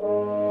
Hello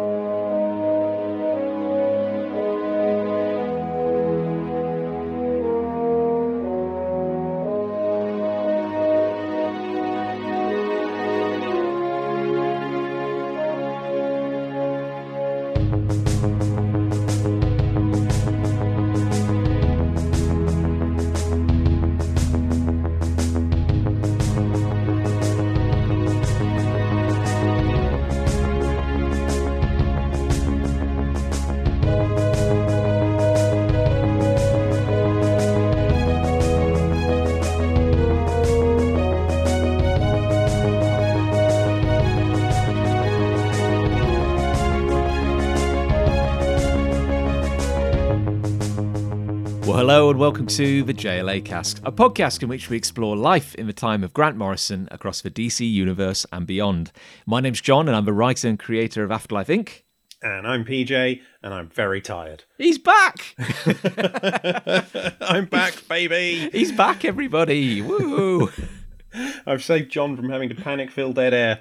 and welcome to the JLA Cast, a podcast in which we explore life in the time of Grant Morrison across the DC universe and beyond. My name's Jon and I'm the writer and creator of Afterlife Inc. And I'm PJ and I'm very tired. He's back! I'm back, baby! He's back, everybody! Woo! I've saved Jon from having to panic fill dead air.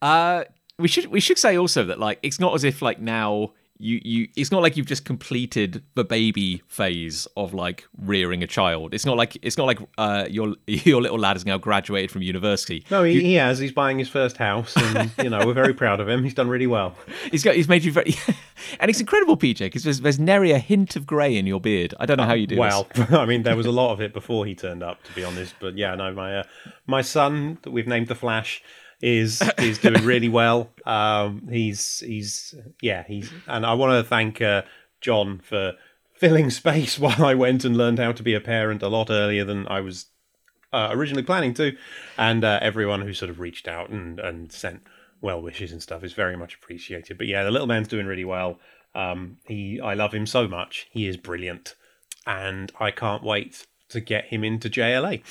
Uh, we should we should say also that like it's not as if like now you you it's not like you've just completed the baby phase of like rearing a child. It's not like it's not like uh your your little lad has now graduated from university. No he, you, he has. He's buying his first house and you know we're very proud of him. He's done really well. He's got he's made you very and it's incredible pj because there's, there's nary a hint of gray in your beard. I don't know how you do well i mean there was a lot of it before he turned up to be honest but yeah no my uh, my son that we've named the flash is is doing really well. Um, he's he's yeah he's and I want to thank uh, Jon for filling space while I went and learned how to be a parent a lot earlier than I was uh, originally planning to, and uh, everyone who sort of reached out and and sent well wishes and stuff is very much appreciated. But yeah, the little man's doing really well. Um, he I love him so much. He is brilliant, and I can't wait to get him into JLA.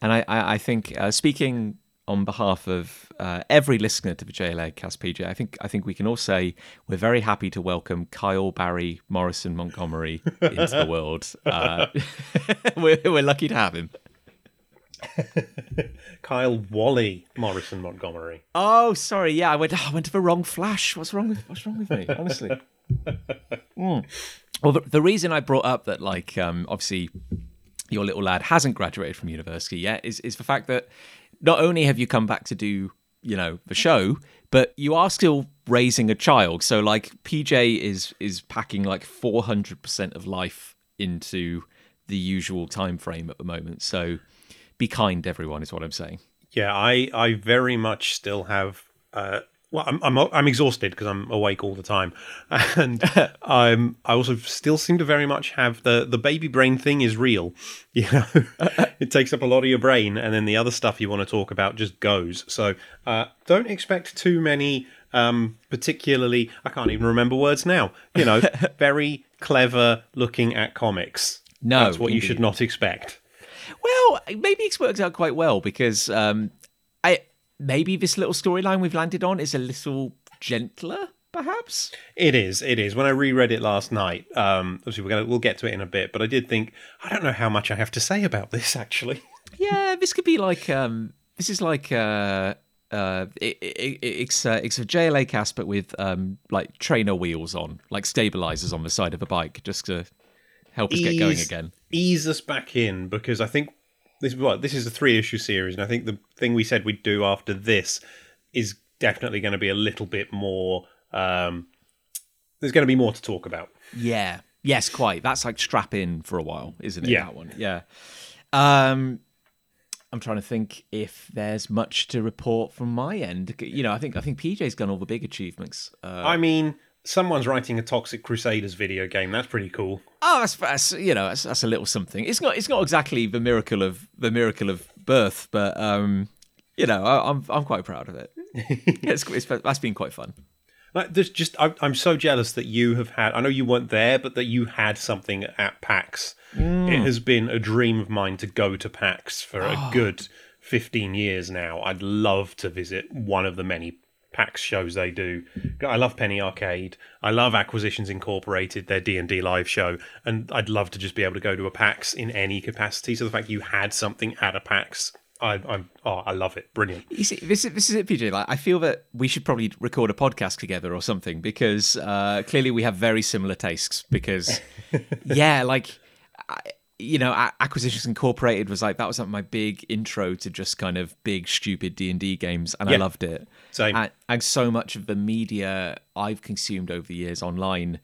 And I I, I think uh, speaking on behalf of uh, every listener to the JLA Cast PJ, I think I think we can all say we're very happy to welcome Kyle Barry Morrison Montgomery into the world. Uh, we're, we're lucky to have him. Kyle Wally Morrison Montgomery. Oh, sorry. Yeah, I went. Oh, I went to the wrong flash. What's wrong with What's wrong with me? Honestly. Mm. Well, the, the, reason I brought up that, like, um, obviously, your little lad hasn't graduated from university yet is is the fact that not only have you come back to do you know the show but you are still raising a child. So like pj is is packing like 400% of life into the usual time frame at the moment. So be kind everyone is what i'm saying. Yeah i i very much still have uh well, I'm I'm, I'm exhausted because I'm awake all the time, and I'm I also still seem to very much have the the baby brain thing is real. You know, it takes up a lot of your brain, and then the other stuff you want to talk about just goes. So uh, don't expect too many. Um, particularly, I can't even remember words now. You know, very clever looking at comics. No, that's what indeed. you should not expect. Well, maybe it's worked out quite well because um, maybe this little storyline we've landed on is a little gentler perhaps? It is it is. When i reread it last night um obviously we're gonna we'll get to it in a bit but i did think i don't know how much i have to say about this actually. Yeah this could be like um this is like uh uh, it, it, it's uh, it's a JLA cast, but with um, like trainer wheels on, like stabilizers on the side of a bike, just to help us ease, get going again. Ease us back in because I think this is what this is a three issue series, and I think the thing we said we'd do after this is definitely going to be a little bit more. Um, there's going to be more to talk about. Yeah. Yes, quite. That's like strap in for a while, isn't it? Yeah. That one. Yeah. Um, I'm trying to think if there's much to report from my end. You know, I think I think PJ's done all the big achievements. Uh, I mean, someone's writing a Toxic Crusaders video game. That's pretty cool. Oh, that's, that's you know that's, that's, a little something. It's not it's not exactly the miracle of the miracle of birth, but um, you know I, am I'm, I'm quite proud of it. it's, it's, that's been quite fun. Like, there's just I, am so jealous that you have had. I know you weren't there, but that you had something at PAX. Mm. It has been a dream of mine to go to PAX for a oh. good 15 years now. I'd love to visit one of the many PAX shows they do. I love Penny Arcade. I love Acquisitions Incorporated, their D and D live show, and I'd love to just be able to go to a PAX in any capacity. So the fact you had something at a PAX, I, I'm oh, I love it. Brilliant. You see, this is this is it, PJ. Like, I feel that we should probably record a podcast together or something because uh, clearly we have very similar tastes. Because, yeah, like, I, you know, Acquisitions Incorporated was like that was like my big intro to just kind of big stupid D and D games, and I loved it. Same. And, and so much of the media I've consumed over the years online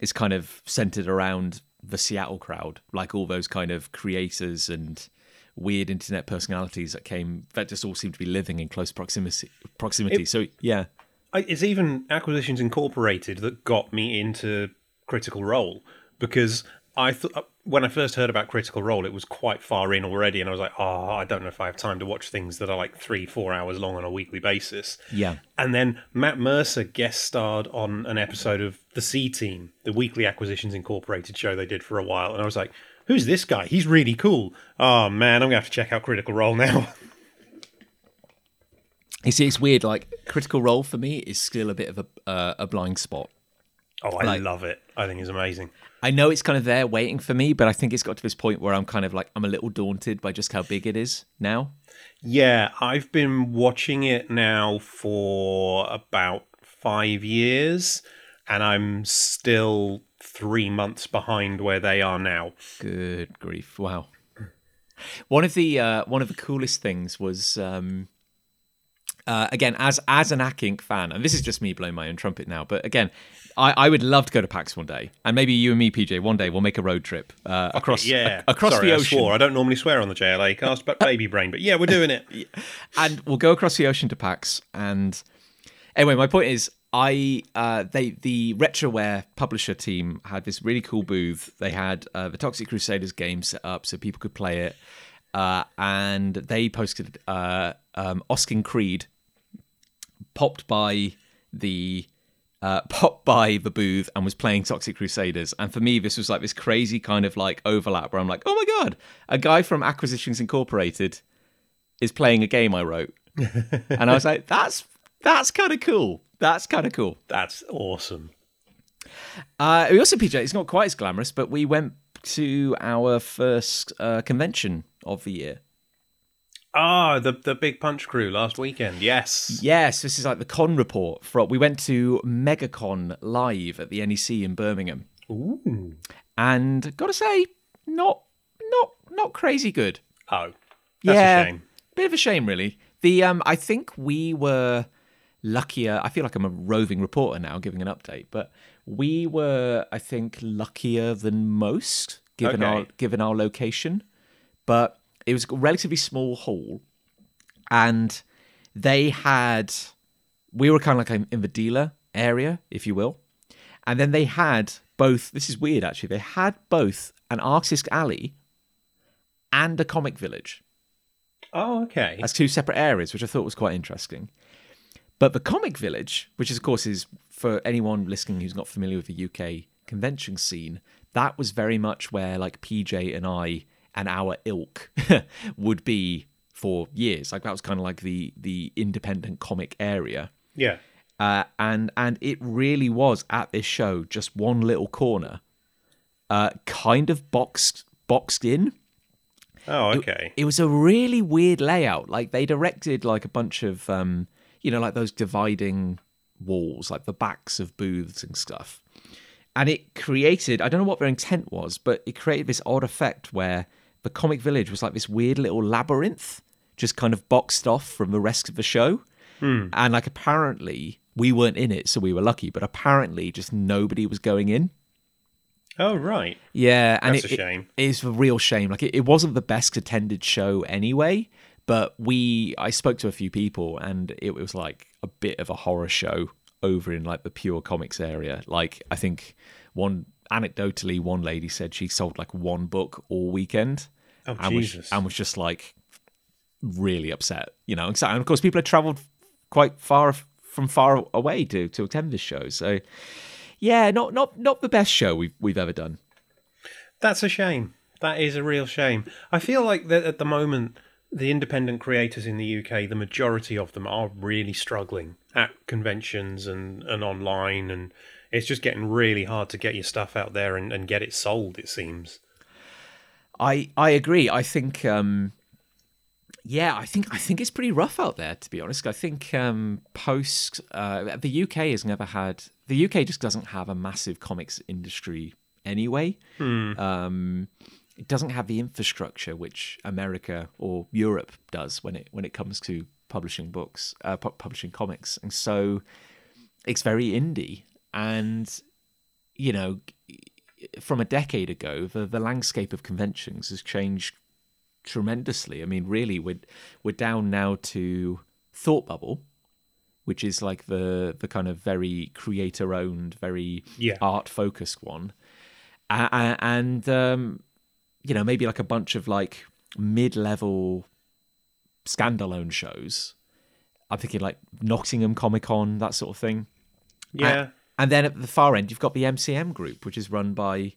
is kind of centered around the Seattle crowd, like all those kind of creators and weird internet personalities that came that just all seem to be living in close proximity. Proximity. so yeah, I, it's even Acquisitions Incorporated that got me into Critical Role because I thought when I first heard about Critical Role, it was quite far in already, and I was like, oh, I don't know if I have time to watch things that are like three, four hours long on a weekly basis. yeah. And then Matt Mercer guest starred on an episode of The C Team, the weekly Acquisitions Incorporated show they did for a while, and I was like, who's this guy? He's really cool. Oh man, I'm gonna have to check out Critical Role now. You see, it's weird. Like Critical Role for me is still a bit of a uh, a blind spot. Oh, I Like- love it. I think it's amazing. I know it's kind of there waiting for me, but I think it's got to this point where I'm kind of like I'm a little daunted by just how big it is now. Yeah, I've been watching it now for about five years, and I'm still three months behind where they are now. Good grief! Wow. One of the uh, one of the coolest things was um, uh, again as as an Acq Inc. fan, and this is just me blowing my own trumpet now. But again, I, I would love to go to PAX one day, and maybe you and me, PJ, one day we'll make a road trip uh, across Yeah, a- across Sorry, the I ocean, swore. I don't normally swear on the JLA cast, but baby brain. But yeah, we're doing it. and we'll go across the ocean to PAX. And anyway, my point is, I uh, they the Retroware publisher team had this really cool booth. They had uh, the Toxic Crusaders game set up so people could play it, uh, and they posted uh, um, Oskin Creed popped by the uh, popped by the booth and was playing Toxic Crusaders. And for me, this was like this crazy kind of like overlap where I'm like, oh my god, a guy from Acquisitions Incorporated is playing a game I wrote, and I was like, that's that's kind of cool. That's kind of cool. That's awesome. Uh, we also, PJ, it's not quite as glamorous, but we went to our first uh, convention of the year. Ah, the the big punch crew last weekend. Yes. Yes, this is like the con report. From we went to MegaCon live at the NEC in Birmingham, Ooh. and got to say, not not not crazy good. Oh, that's yeah, a shame. bit of a shame, really. The um, I think we were luckier. I feel like I'm a roving reporter now, giving an update, but we were, I think, luckier than most given our given our location. But it was a relatively small hall, and they had. We were kind of like in the dealer area, if you will, and then they had both. This is weird, actually. They had both an artist alley and a comic village Oh, okay. as two separate areas, which I thought was quite interesting. But the Comic Village, which is, of course is for anyone listening who's not familiar with the UK convention scene, that was very much where like PJ and I and our ilk would be for years. Like that was kind of like the the independent comic area. Yeah. Uh, and and it really was at this show just one little corner, uh, kind of boxed boxed in Oh, okay. it was a really weird layout. Like they directed like a bunch of um, you know, like those dividing walls, like the backs of booths and stuff. And it created I don't know what their intent was, but it created this odd effect where the comic village was like this weird little labyrinth, just kind of boxed off from the rest of the show. Hmm. And like apparently we weren't in it, so we were lucky, but apparently just nobody was going in. oh, right. Yeah, and That's it, a shame. it's a real shame. Like it, it wasn't the best attended show anyway, but we I spoke to a few people and it was like a bit of a horror show over in like the pure comics area. Like I think one anecdotally one lady said she sold like one book all weekend. Oh, and was, and was just like really upset, you know. And of course, people had travelled quite far from far away to to attend this show. So, yeah, not not not the best show we've we've ever done. That's a shame. That is a real shame. I feel like that at the moment, the independent creators in the UK, the majority of them are really struggling at conventions and, and online, and it's just getting really hard to get your stuff out there and, and get it sold, it seems. I I agree. I think um, Yeah, I think I think it's pretty rough out there. To be honest, I think um, post uh, the UK has never had the UK just doesn't have a massive comics industry anyway. Um, it doesn't have the infrastructure which America or Europe does when it when it comes to publishing books, uh, pu- publishing comics, and so it's very indie. And you know, from a decade ago, the the landscape of conventions has changed tremendously. I mean, really, we're we're down now to Thought Bubble, which is like the the kind of very creator owned, very Yeah. art focused one, and um, you know maybe like a bunch of like mid level standalone shows. I'm thinking like Nottingham Comic Con, that sort of thing. Yeah. And, then at the far end, you've got the MCM group, which is run by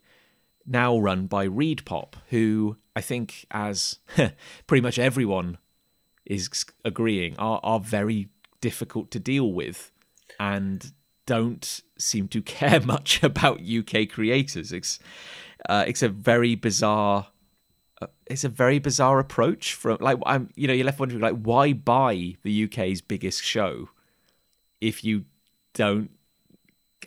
now run by ReedPop, who I think, as pretty much everyone is agreeing, are are very difficult to deal with, and don't seem to care much about UK creators. It's uh, it's a very bizarre. uh, It's a very bizarre approach from like I'm you know you're left wondering like why buy the UK's biggest show if you don't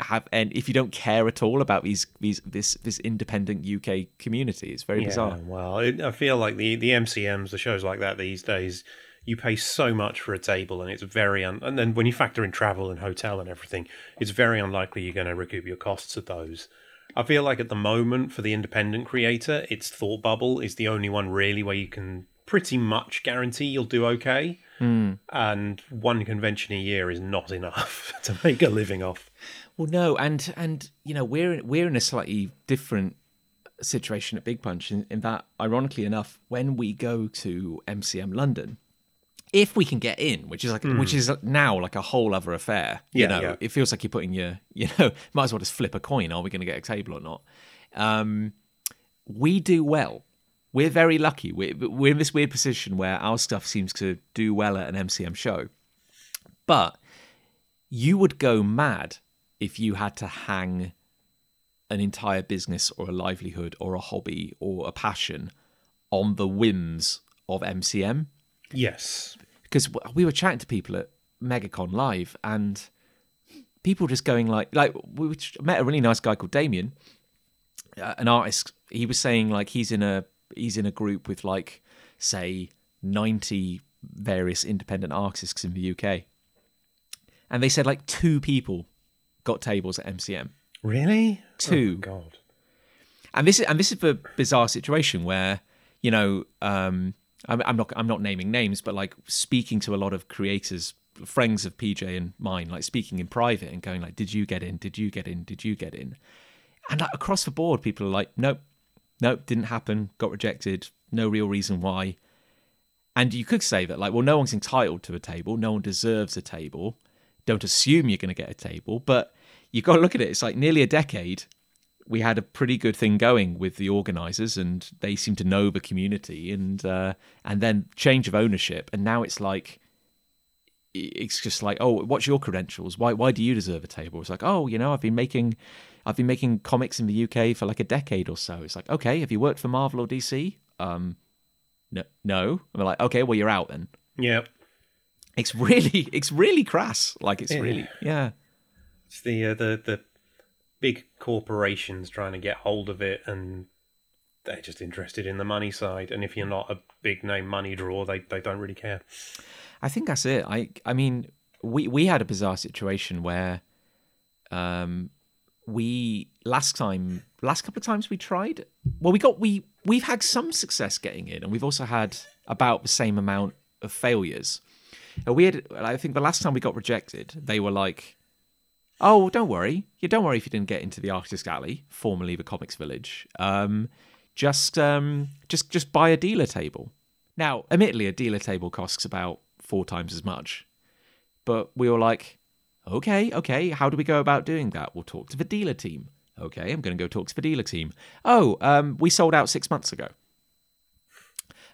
have and if you don't care at all about these these this this independent UK community it's very bizarre well, it, I feel like the the MCMs, the shows like that these days, you pay so much for a table, and it's very un- and then when you factor in travel and hotel and everything, it's very unlikely you're going to recoup your costs of those. I feel like at the moment for the independent creator, it's Thought Bubble is the only one really where you can pretty much guarantee you'll do okay. Hmm. And one convention a year is not enough to make a living off. Well, no, and and you know we're we're in a slightly different situation at Big Punch in, in that, ironically enough, when we go to MCM London, if we can get in, which is like which is now like a whole other affair. You Yeah, know, yeah. it feels like you're putting your you know might as well just flip a coin. Are we going to get a table or not? Um, we do well. We're very lucky. We're, we're in this weird position where our stuff seems to do well at an MCM show. But you would go mad if you had to hang an entire business or a livelihood or a hobby or a passion on the whims of MCM. Yes. Because we were chatting to people at MegaCon Live and people just going like, like we met a really nice guy called Damien, uh, an artist. He was saying like he's in a he's in a group with like say ninety various independent artists in the UK, and they said like two people got tables at MCM. Really? Two. Oh, God. and this is and this is the bizarre situation where you know um I'm, I'm not i'm not naming names but like speaking to a lot of creators friends of pj and mine like speaking in private and going like did you get in? Did you get in? Did you get in? And like, across the board people are like nope. Nope. Didn't happen. Got rejected. No real reason why. And you could say that like well no one's entitled to a table. No one deserves a table. Don't assume you're going to get a table but you've got to look at it it's like nearly a decade we had a pretty good thing going with the organizers and they seem to know the community and uh, and then change of ownership and now it's like it's just like oh what's your credentials? Why why do you deserve a table? It's like oh you know I've been making I've been making comics in the UK for like a decade or so. It's like okay have you worked for Marvel or DC um no no. And they're like okay well you're out then. Yep. it's really it's really crass. Like it's really yeah It's the uh, the the big corporations trying to get hold of it, and they're just interested in the money side. And if you're not a big name money draw, they they don't really care. I think that's it. I I mean, we we had a bizarre situation where, um, we last time, last couple of times we tried. Well, we got we we've had some success getting in, and we've also had about the same amount of failures. And we had, I think, the last time we got rejected, they were like, "Oh, don't worry. You don't worry if you didn't get into the Artist Alley, formerly the Comics Village. Um, just um, just just buy a dealer table." Now, admittedly, a dealer table costs about four times as much. But we were like, okay, okay, how do we go about doing that? We'll talk to the dealer team. Okay, I'm going to go talk to the dealer team. Oh, um, we sold out six months ago.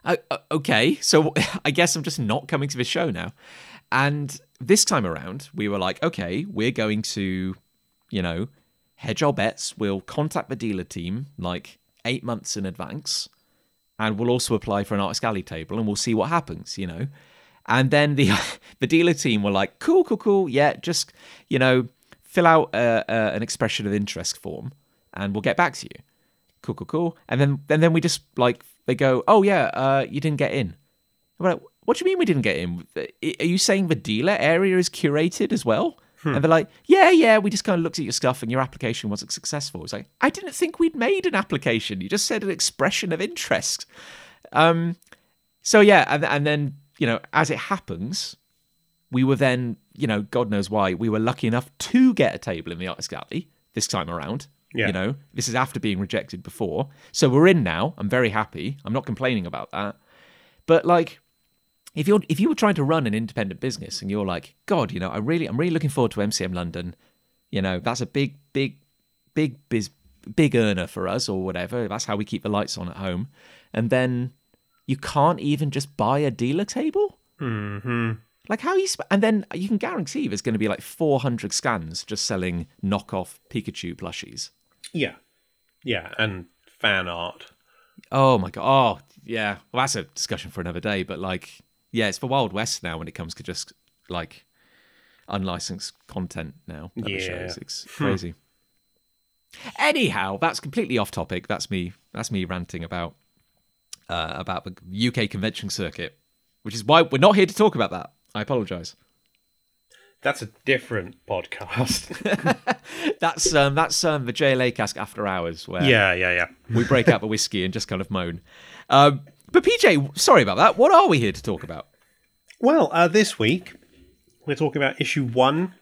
Uh, okay, so I guess I'm just not coming to the show now. And this time around, we were like, okay, we're going to, you know, hedge our bets. We'll contact the dealer team like eight months in advance and we'll also apply for an artist galley table, and we'll see what happens. You know, and then the the dealer team were like, "Cool, cool, cool. Yeah, just you know, fill out an expression of interest form, and we'll get back to you." Cool, cool, cool. And then and then we just like they go, "Oh yeah, uh, you didn't get in." I'm like, "What do you mean we didn't get in? Are you saying the dealer area is curated as well?" And they're like, "Yeah, yeah, we just kind of looked at your stuff and your application wasn't successful." It's like, "I didn't think we'd made an application. You just said an expression of interest." Um, so yeah, and and then you know, as it happens, we were then, you know, God knows why, we were lucky enough to get a table in the artist gallery this time around. Yeah. You know, this is after being rejected before. So we're in now. I'm very happy. I'm not complaining about that. But like if you're if you were trying to run an independent business and you're like, God, you know, I really I'm really looking forward to MCM London. You know, that's a big, big, big biz big earner for us or whatever. That's how we keep the lights on at home. And then you can't even just buy a dealer table? hmm Like how you sp- and then you can guarantee there's going to be like 400 scans just selling knockoff Pikachu plushies. Yeah, yeah, and fan art. Oh my god. Oh, yeah. Well, that's a discussion for another day, but like yeah, it's the Wild West now when it comes to just like unlicensed content now Yeah. shows. It's crazy. Anyhow, that's completely off topic. That's me that's me ranting about uh, about the UK convention circuit, which is why we're not here to talk about that. I apologize. That's a different podcast. That's um that's um the JLA cask after hours where yeah, yeah, yeah. we break out the whiskey and just kind of moan. Um, but PJ, sorry about that. What are we here to talk about? Well, uh, this week we're talking about issue one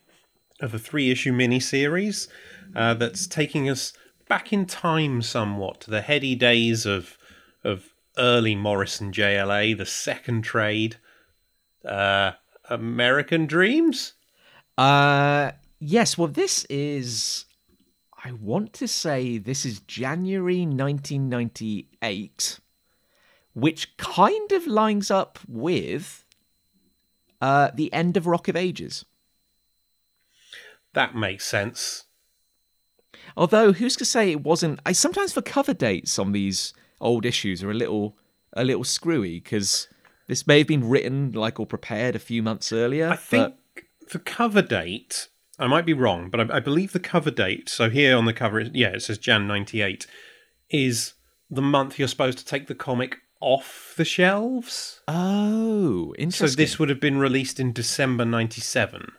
of a three-issue mini-series uh, that's taking us back in time somewhat to the heady days of of early Morrison JLA, the second trade, uh, American Dreams. Uh yes, well this is I want to say this is January 1998 which kind of lines up with uh the end of Rock of Ages. That makes sense. Although who's to say it wasn't I sometimes the cover dates on these old issues are a little a little screwy cuz this may have been written like or prepared a few months earlier. I think the cover date. I might be wrong, but I, I believe the cover date. So here on the cover, yeah, it says Jan '98. Is the month you're supposed to take the comic off the shelves? oh, So this would have been released in December '97.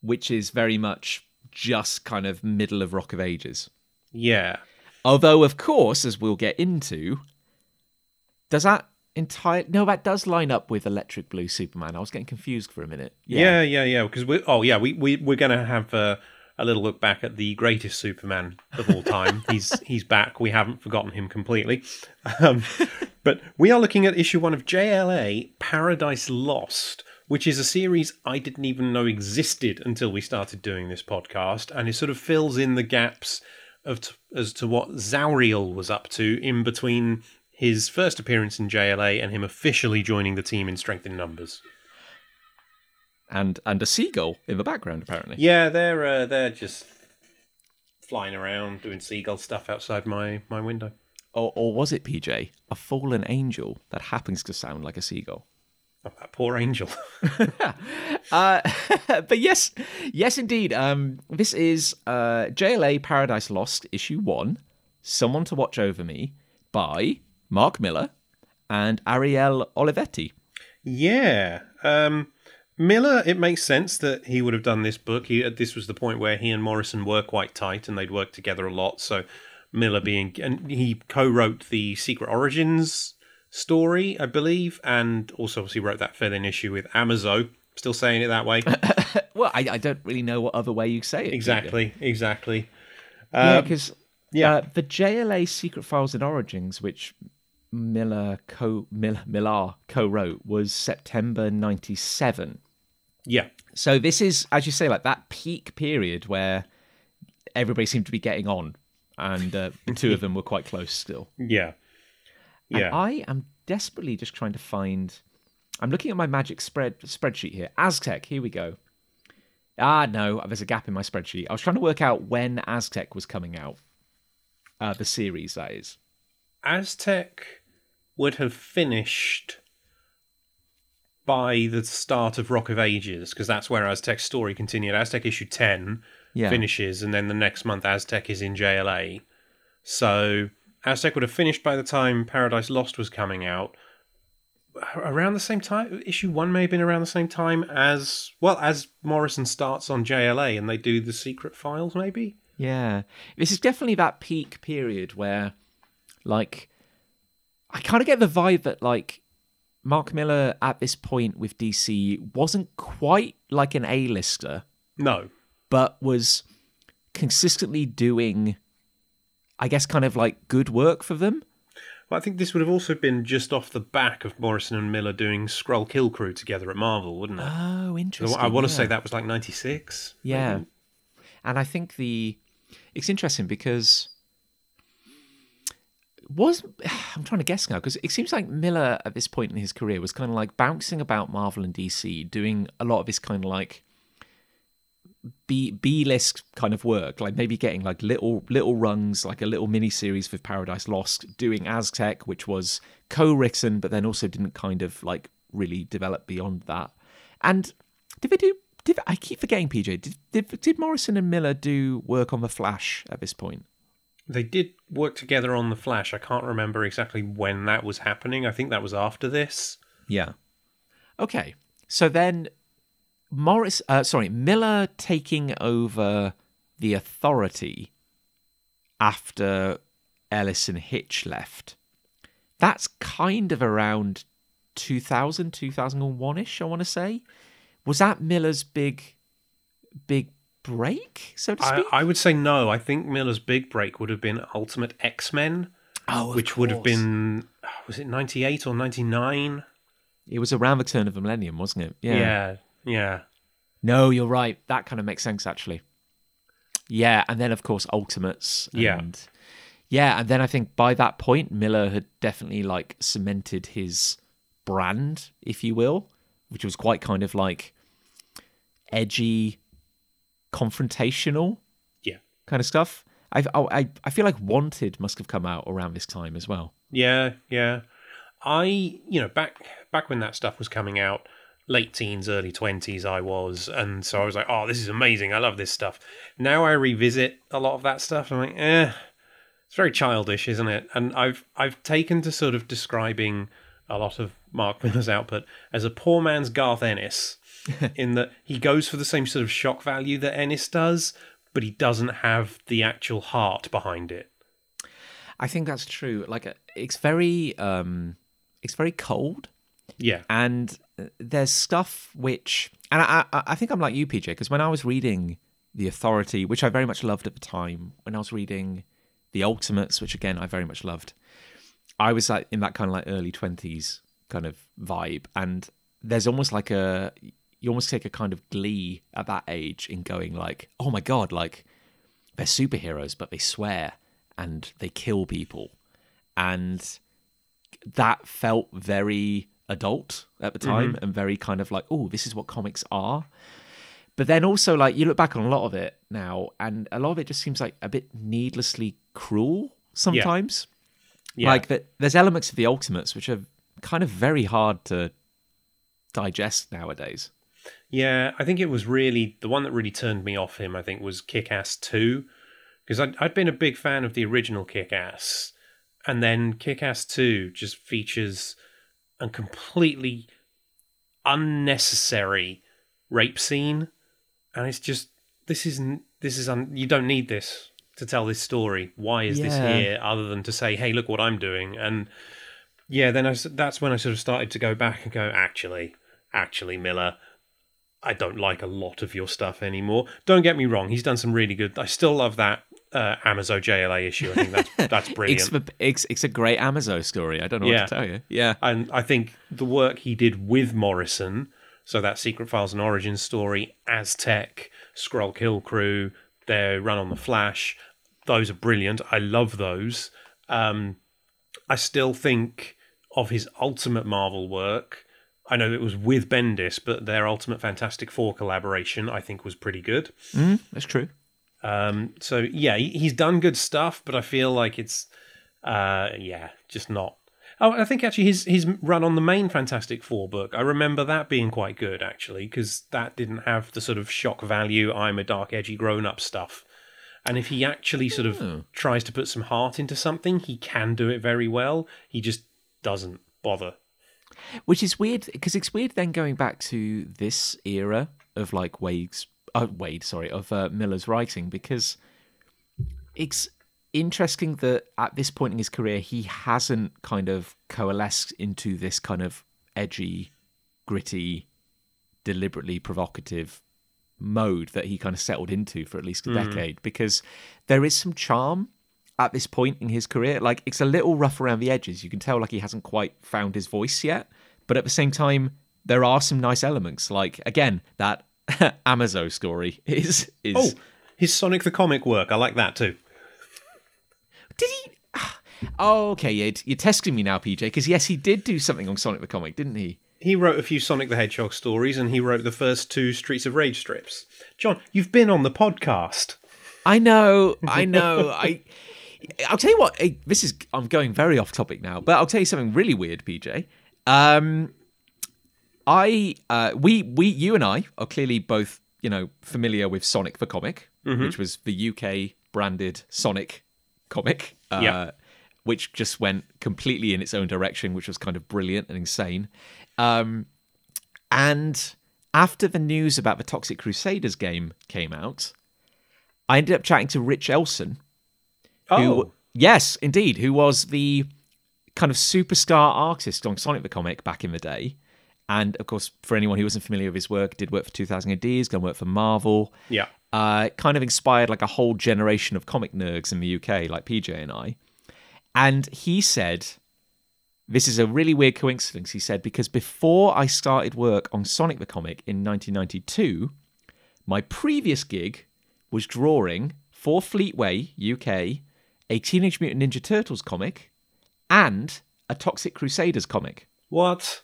which is very much just kind of middle of Rock of Ages. Yeah, Although, of course, as we'll get into, does that entire no, that does line up with Electric Blue Superman. I was getting confused for a minute. yeah, yeah, yeah. Because we, oh yeah, we we we're gonna have uh, a little look back at the greatest Superman of all time. he's he's back. We haven't forgotten him completely. Um, but we are looking at issue one of JLA Paradise Lost, which is a series I didn't even know existed until we started doing this podcast, and it sort of fills in the gaps of t- as to what Zauriel was up to in between his first appearance in JLA and him officially joining the team in Strength in Numbers. And and a seagull in the background apparently. Yeah, they're uh, they're just flying around doing seagull stuff outside my my window. Or, or was it PJ a fallen angel that happens to sound like a seagull? Oh, that poor angel. Uh, but yes, yes, indeed. Um, this is uh, JLA Paradise Lost, issue one. Someone to Watch Over Me by Mark Millar and Ariel Olivetti. yeah, um, Millar. It makes sense that he would have done this book. He, this was the point where he and Morrison were quite tight, and they'd worked together a lot. So Millar being and he co-wrote the Secret Origins story, I believe, and also obviously wrote that fill-in issue with Amazo. Still saying it that way. Well, I, I don't really know what other way you say it. exactly, exactly. Yeah, because yeah. uh, the JLA Secret Files and Origins, which Millar co Miller, Millar co-wrote, was September '97. Yeah, So this is, as you say, like that peak period where everybody seemed to be getting on, and uh, the two of them were quite close still. yeah, And yeah. I am desperately just trying to find. I'm looking at my magic spread spreadsheet here. Aztec. Here we go. Ah, no, there's a gap in my spreadsheet. I was trying to work out when Aztec was coming out. Uh, the series, that is. Aztec would have finished by the start of Rock of Ages, because that's where Aztec's story continued. Aztec issue 10 Yeah. finishes, and then the next month Aztec is in JLA. So Aztec would have finished by the time Paradise Lost was coming out. Around the same time, issue one may have been around the same time as well as Morrison starts on JLA and they do the secret files, maybe. Yeah. This is definitely that peak period where, like, I kind of get the vibe that, like, Mark Millar at this point with DC wasn't quite like an A-lister, No, but was consistently doing, I guess, kind of like good work for them. Well, I think this would have also been just off the back of Morrison and Millar doing Skrull Kill Krew together at Marvel, wouldn't it? Oh, interesting. I want to yeah. say that was like 96. Yeah. And I think the it's interesting because was I'm trying to guess now because it seems like Millar at this point in his career was kind of like bouncing about Marvel and DC, doing a lot of his kind of like B B list kind of work, like maybe getting like little little runs, like a little mini series with Paradise Lost, doing Aztec, which was co-written, but then also didn't kind of like really develop beyond that. And did they do? Did I keep forgetting PJ? Did did, did Morrison and Millar do work on the Flash at this point? They did work together on The Flash. I can't remember exactly when that was happening. I think that was after this. Yeah. Okay. So then Morris uh, sorry, Millar taking over the authority after Ellis and Hitch left. That's kind of around 2000, 2001ish, I want to say. Was that Millar's big big break, so to I, speak? I would say no. I think Millar's big break would have been Ultimate X Men, oh, which would have been oh, was it ninety eight or ninety nine? It was around the turn of the millennium, wasn't it? Yeah, yeah, yeah. No, you're right. That kind of makes sense actually. Yeah, and then of course Ultimates. Yeah. Yeah, and then I think by that point Millar had definitely like cemented his brand, if you will, which was quite kind of like edgy, confrontational yeah, kind of stuff. I've, I I feel like Wanted must have come out around this time as well. yeah, yeah. I you know back back when that stuff was coming out, late teens, early twenties, I was, and so I was like, oh, this is amazing. I love this stuff. Now I revisit a lot of that stuff. I'm like, eh, it's very childish, isn't it? And I've I've taken to sort of describing a lot of Mark Millar's output as a poor man's Garth Ennis, in that he goes for the same sort of shock value that Ennis does, but he doesn't have the actual heart behind it. I think that's true. Like it's very um it's very cold. Yeah, and uh, there's stuff which and I, I, I think I'm like you PJ because when I was reading the authority which I very much loved at the time when I was reading the ultimates which again I very much loved I was like in that kind of like early 20s kind of vibe and there's almost like a you almost take a kind of glee at that age in going like oh my god like they're superheroes but they swear and they kill people and that felt very adult at the time mm-hmm. and very kind of like, oh, this is what comics are. But then also, like, you look back on a lot of it now, and a lot of it just seems like a bit needlessly cruel sometimes. yeah. Like that, there's elements of the Ultimates which are kind of very hard to digest nowadays. Yeah, I think it was really the one that really turned me off him. I think was Kick Ass Two, because I'd, I'd been a big fan of the original Kick Ass, and then Kick Ass Two just features a completely unnecessary rape scene, and it's just this isn't this is un, you don't need this to tell this story. Why is this here other than to say, hey, look what I'm doing? And yeah, then I, that's when I sort of started to go back and go, actually, actually, Millar, I don't like a lot of your stuff anymore. Don't get me wrong, he's done some really good. I still love that uh, Amazon JLA issue. I think that's that's brilliant. It's, it's it's a great Amazon story. I don't know Yeah. what to tell you. Yeah, and I think the work he did with Morrison, so that Secret Files and Origin story, Aztec, Skrull Kill Krew, their run on the Flash, those are brilliant. I love those. Um, I still think of his Ultimate Marvel work. I know it was with Bendis, but their Ultimate Fantastic Four collaboration I think was pretty good. mm, that's true. Um, so yeah, he, he's done good stuff, but I feel like it's uh, yeah, just not. Oh, I think actually his his run on the main Fantastic Four book, I remember that being quite good actually, because that didn't have the sort of shock value. I'm a dark, edgy grown up stuff. And if he actually sort of Oh. tries to put some heart into something, he can do it very well. He just doesn't bother. Which is weird because it's weird then going back to this era of like Waid's, uh, Waid, sorry, of uh, Millar's writing because it's interesting that at this point in his career he hasn't kind of coalesced into this kind of edgy, gritty, deliberately provocative mode that he kind of settled into for at least a decade because there is some charm at this point in his career. Like it's a little rough around the edges. You can tell like he hasn't quite found his voice yet. But at the same time, there are some nice elements. Like again, that Amazo story is is Oh, his Sonic the Comic work, I like that too. did he Oh, okay, you're, you're testing me now, PJ, because yes, he did do something on Sonic the Comic, didn't he? He wrote a few Sonic the Hedgehog stories and he wrote the first two Streets of Rage strips. Jon, you've been on the podcast. I know, I know. I I'll tell you what. eh, This is I'm going very off topic now, but I'll tell you something really weird, PJ. Um, I uh, we we you and I are clearly both you know familiar with Sonic the comic, which was the UK branded Sonic comic. Uh, Yeah. Which just went completely in its own direction, which was kind of brilliant and insane. Um, and after the news about the Toxic Crusaders game came out, I ended up chatting to Rich Elson, Oh, who, yes, indeed, who was the kind of superstar artist on Sonic the Comic back in the day. And of course, for anyone who wasn't familiar with his work, did work for 2000 AD, he's going to work for Marvel. yeah. Uh, kind of inspired like a whole generation of comic nerds in the UK, like PJ and I. And he said, this is a really weird coincidence. He said, because before I started work on Sonic the Comic in 1992, my previous gig was drawing for Fleetway UK a Teenage Mutant Ninja Turtles comic and a Toxic Crusaders comic. What?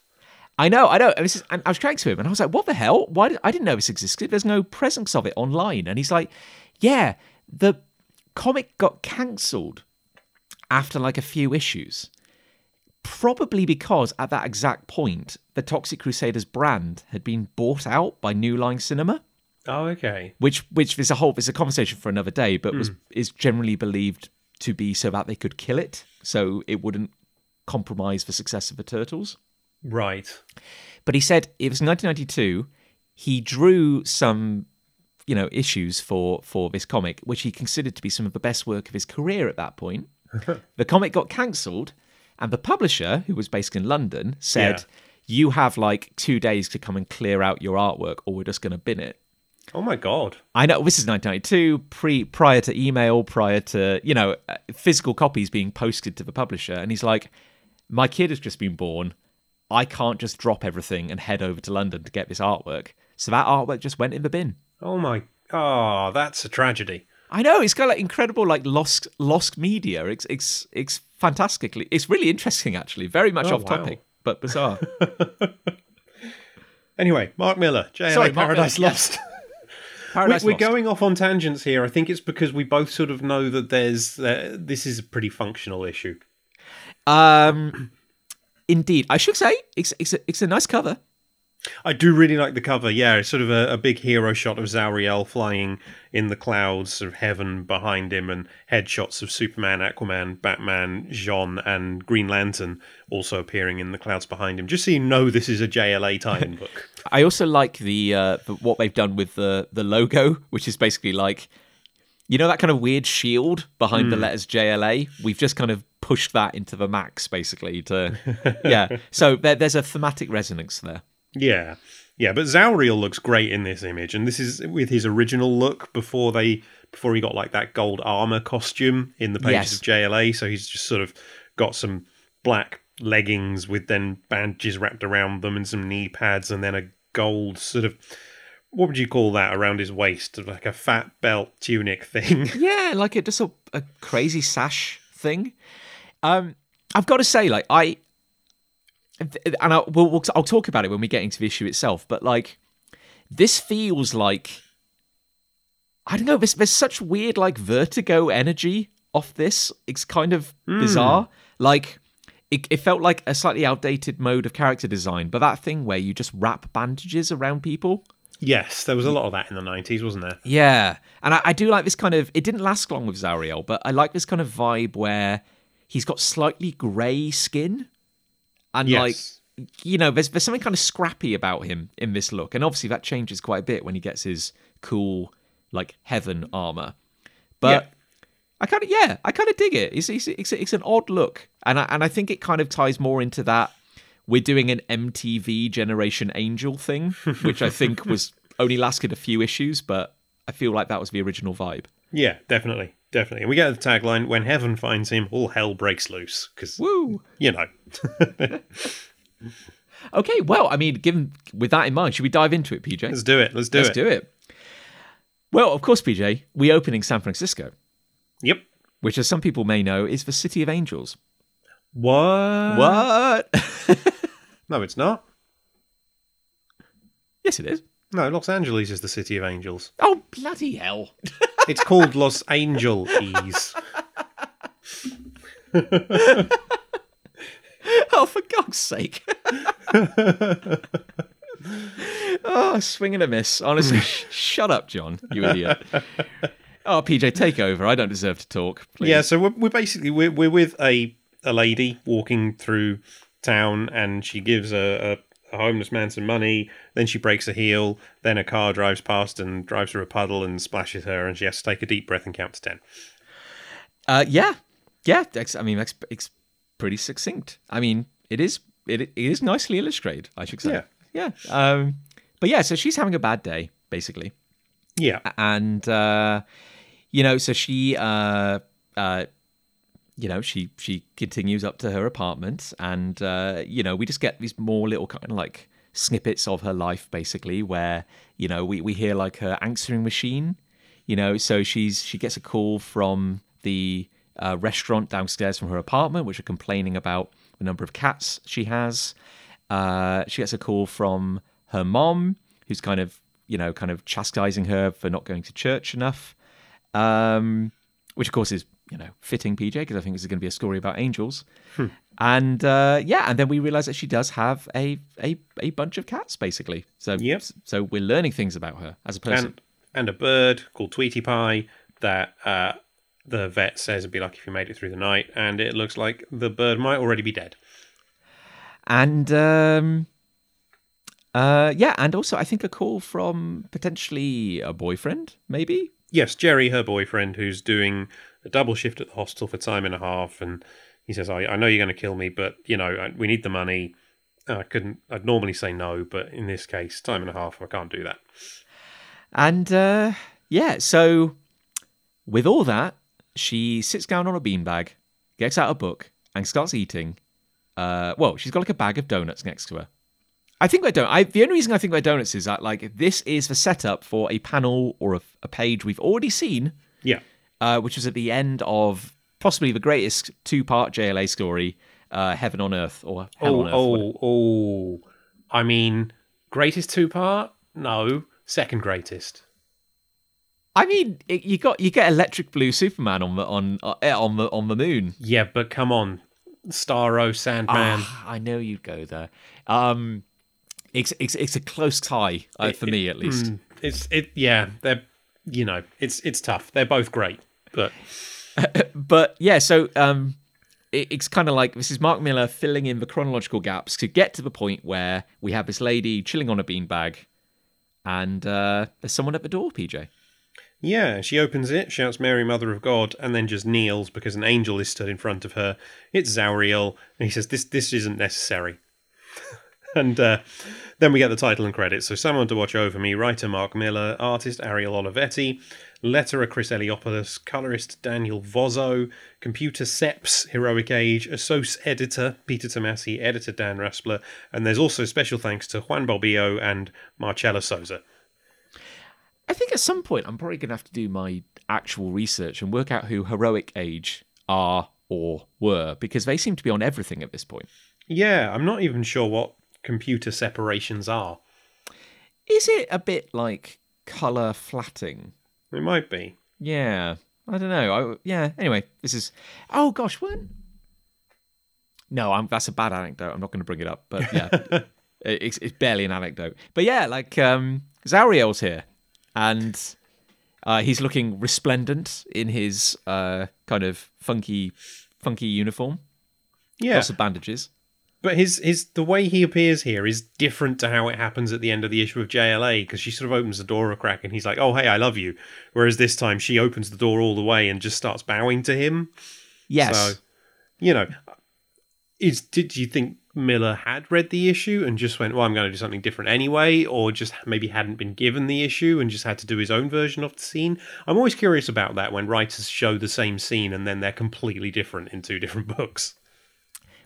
I know, I know. And, this is, and I was chatting to him, and I was like, "What the hell? Why? Did, I didn't know this existed. There's no presence of it online." And he's like, "Yeah, the comic got cancelled after like a few issues, probably because at that exact point, the Toxic Crusaders brand had been bought out by New Line Cinema." Oh, okay. which which is a whole is a conversation for another day, but was hmm. is generally believed to be so that they could kill it, so it wouldn't compromise the success of the turtles. Right. But he said it was 1992. He drew some, you know, issues for for this comic, which he considered to be some of the best work of his career at that point. the comic got cancelled, and the publisher, who was based in London, said, Yeah. "You have like two days to come and clear out your artwork, or we're just going to bin it." Oh my god. I know this is 1992, pre prior to email, prior to you know uh, physical copies being posted to the publisher, and he's like, "My kid has just been born. I can't just drop everything and head over to London to get this artwork." So that artwork just went in the bin. Oh my. Oh, that's a tragedy. I know it's got like incredible like lost lost media. It's it's it's fantastically. It's really interesting actually. Very much Oh, off wow. topic, but bizarre. Anyway, Mark Millar, JLA Sorry, Paradise Millar, Lost. Paradise we're Lost. going off on tangents here. I think it's because we both sort of know that there's uh, this is a pretty functional issue. Um, indeed, I should say it's it's a, it's a nice cover. I do really like the cover. Yeah, it's sort of a, a big hero shot of Zauriel flying in the clouds, sort of heaven behind him, and headshots of Superman, Aquaman, Batman, J'onn, and Green Lantern also appearing in the clouds behind him. Just so you know, this is a JLA tie-in book. I also like the, uh, the what they've done with the the logo, which is basically like, you know, that kind of weird shield behind the letters JLA. We've just kind of pushed that into the max, basically. To yeah, so there, there's a thematic resonance there. Yeah, yeah, but Zauriel looks great in this image, and this is with his original look before they before he got like that gold armor costume in the pages Yes. of JLA. So he's just sort of got some black leggings with then bandages wrapped around them and some knee pads, and then a gold sort of what would you call that around his waist, like a fat belt tunic thing. Yeah, like a just a, a crazy sash thing. Um, I've got to say, like I, and I, we'll, we'll I'll talk about it when we get into the issue itself. But like, this feels like I don't know. There's there's such weird like vertigo energy off this. It's kind of hmm. bizarre. Like it, it felt like a slightly outdated mode of character design, but that thing where you just wrap bandages around people. Yes, there was a lot of that in the nineties, wasn't there? Yeah, and I, I do like this kind of. It didn't last long with Zauriel, but I like this kind of vibe where he's got slightly grey skin, and Yes. like you know, there's there's something kind of scrappy about him in this look, and obviously that changes quite a bit when he gets his cool like heaven armor. But Yeah. I kind of yeah, I kind of dig it. It's, it's it's it's an odd look, and I and I think it kind of ties more into that we're doing an MTV Generation Angel thing, which I think was only lasted a few issues, but I feel like that was the original vibe. Yeah, definitely, definitely. And we get the tagline: "When heaven finds him, all hell breaks loose." Because Woo! you know, Okay, well, I mean, given with that in mind, should we dive into it, PJ? let's do it. Let's do it. Let's do it. Well, of course, PJ, we open in San Francisco, Yep. which, as some people may know, is the city of angels. What? What? No, it's not. yes, it is. No, Los Angeles is the city of angels. Oh, bloody hell. It's called Los Angeles. oh, for God's sake. oh, swing and a miss. Honestly, sh- shut up, Jon, you idiot. Oh, PJ, take over. I don't deserve to talk. Please. Yeah, so we're, we're basically we're, we're with a a lady walking through town, and she gives a, a, homeless man some money. Then she breaks a heel. Then a car drives past and drives through a puddle and splashes her, and she has to take a deep breath and count to ten. Uh, yeah, yeah. That's, I mean, that's it's pretty succinct. I mean, it is it, it is nicely illustrated. I should say. Yeah. yeah. Um, but yeah, so she's having a bad day, basically, Yeah, and uh, you know, so she uh, uh, you know, she she continues up to her apartment, and uh, you know, we just get these more little kind of like snippets of her life, basically, where you know we we hear like her answering machine, you know, so she's she gets a call from the uh, restaurant downstairs from her apartment, which are complaining about the number of cats she has. Uh, she gets a call from her mom, who's kind of you know kind of chastising her for not going to church enough um, which of course is you know fitting PJ because I think this is going to be a story about angels. And uh, yeah, and then we realize that she does have a a, a bunch of cats basically. So Yep. so we're learning things about her as a person. and and a bird called Tweety Pie that uh, the vet says would be lucky if you made it through the night, and it looks like the bird might already be dead. And um, uh, yeah, and also I think a call from potentially a boyfriend, maybe. Yes, Jerry, her boyfriend, who's doing a double shift at the hostel for time and a half, and he says, "I, I know you're going to kill me, but you know I, we need the money." And I couldn't. I'd normally say no, but in this case, time and a half, I can't do that. And uh, yeah, so with all that, she sits down on a beanbag, gets out a book, and starts eating. Uh, well, she's got like a bag of donuts next to her. I think I don't. I the only reason I think about donuts is that like this is the setup for a panel or a, a page we've already seen, Yeah, uh, which was at the end of possibly the greatest two-part JLA story, uh, Heaven on Earth or Hell Oh, on Earth. whatever. oh, oh. I mean, greatest two part? No, second greatest. I mean, it, you got you get Electric Blue Superman on the on uh, on the on the moon. Yeah, but come on, Starro, Sandman. Ah, I know you'd go there. Um, it's it's it's a close tie uh, for me at least. Mm, it's it. Yeah, they're you know, it's it's tough. They're both great, but But yeah, so um, it, it's kind of like this is Mark Millar filling in the chronological gaps to get to the point where we have this lady chilling on a beanbag, and uh, there's someone at the door. PJ. yeah, she opens it, shouts "Mary, Mother of God," and then just kneels because an angel is stood in front of her. It's Zauriel, and he says, "This this isn't necessary." and uh, then we get the title and credits. So, someone to watch over me. Writer Mark Millar, artist Ariel Olivetti, letterer Chris Eliopoulos, colorist Daniel Vozzo, computer Seps, Heroic Age, assoc editor Peter Tomasi, editor Dan Raspler, and there's also special thanks to Juan Balbio and Marcella Souza. I think at some point I'm probably going to have to do my actual research and work out who Heroic Age are or were because they seem to be on everything at this point. Yeah, I'm not even sure what computer separations are. Is it a bit like color flatting? It might be. Yeah, I don't know. I, yeah. Anyway, this is. Oh gosh, when No, I'm, that's a bad anecdote. I'm not going to bring it up, but yeah, it's, it's barely an anecdote. But yeah, like um, Zauriel's here, and uh, he's looking resplendent in his uh, kind of funky, funky uniform. Yeah, Lots of bandages. But his his the way he appears here is different to how it happens at the end of the issue of JLA because she sort of opens the door a crack and he's like, "Oh, hey, I love you," whereas this time she opens the door all the way and just starts bowing to him. Yes. So, you know, is did you think Millar had read the issue and just went, "Well, I'm going to do something different anyway," or just maybe hadn't been given the issue and just had to do his own version of the scene? I'm always curious about that when writers show the same scene and then they're completely different in two different books.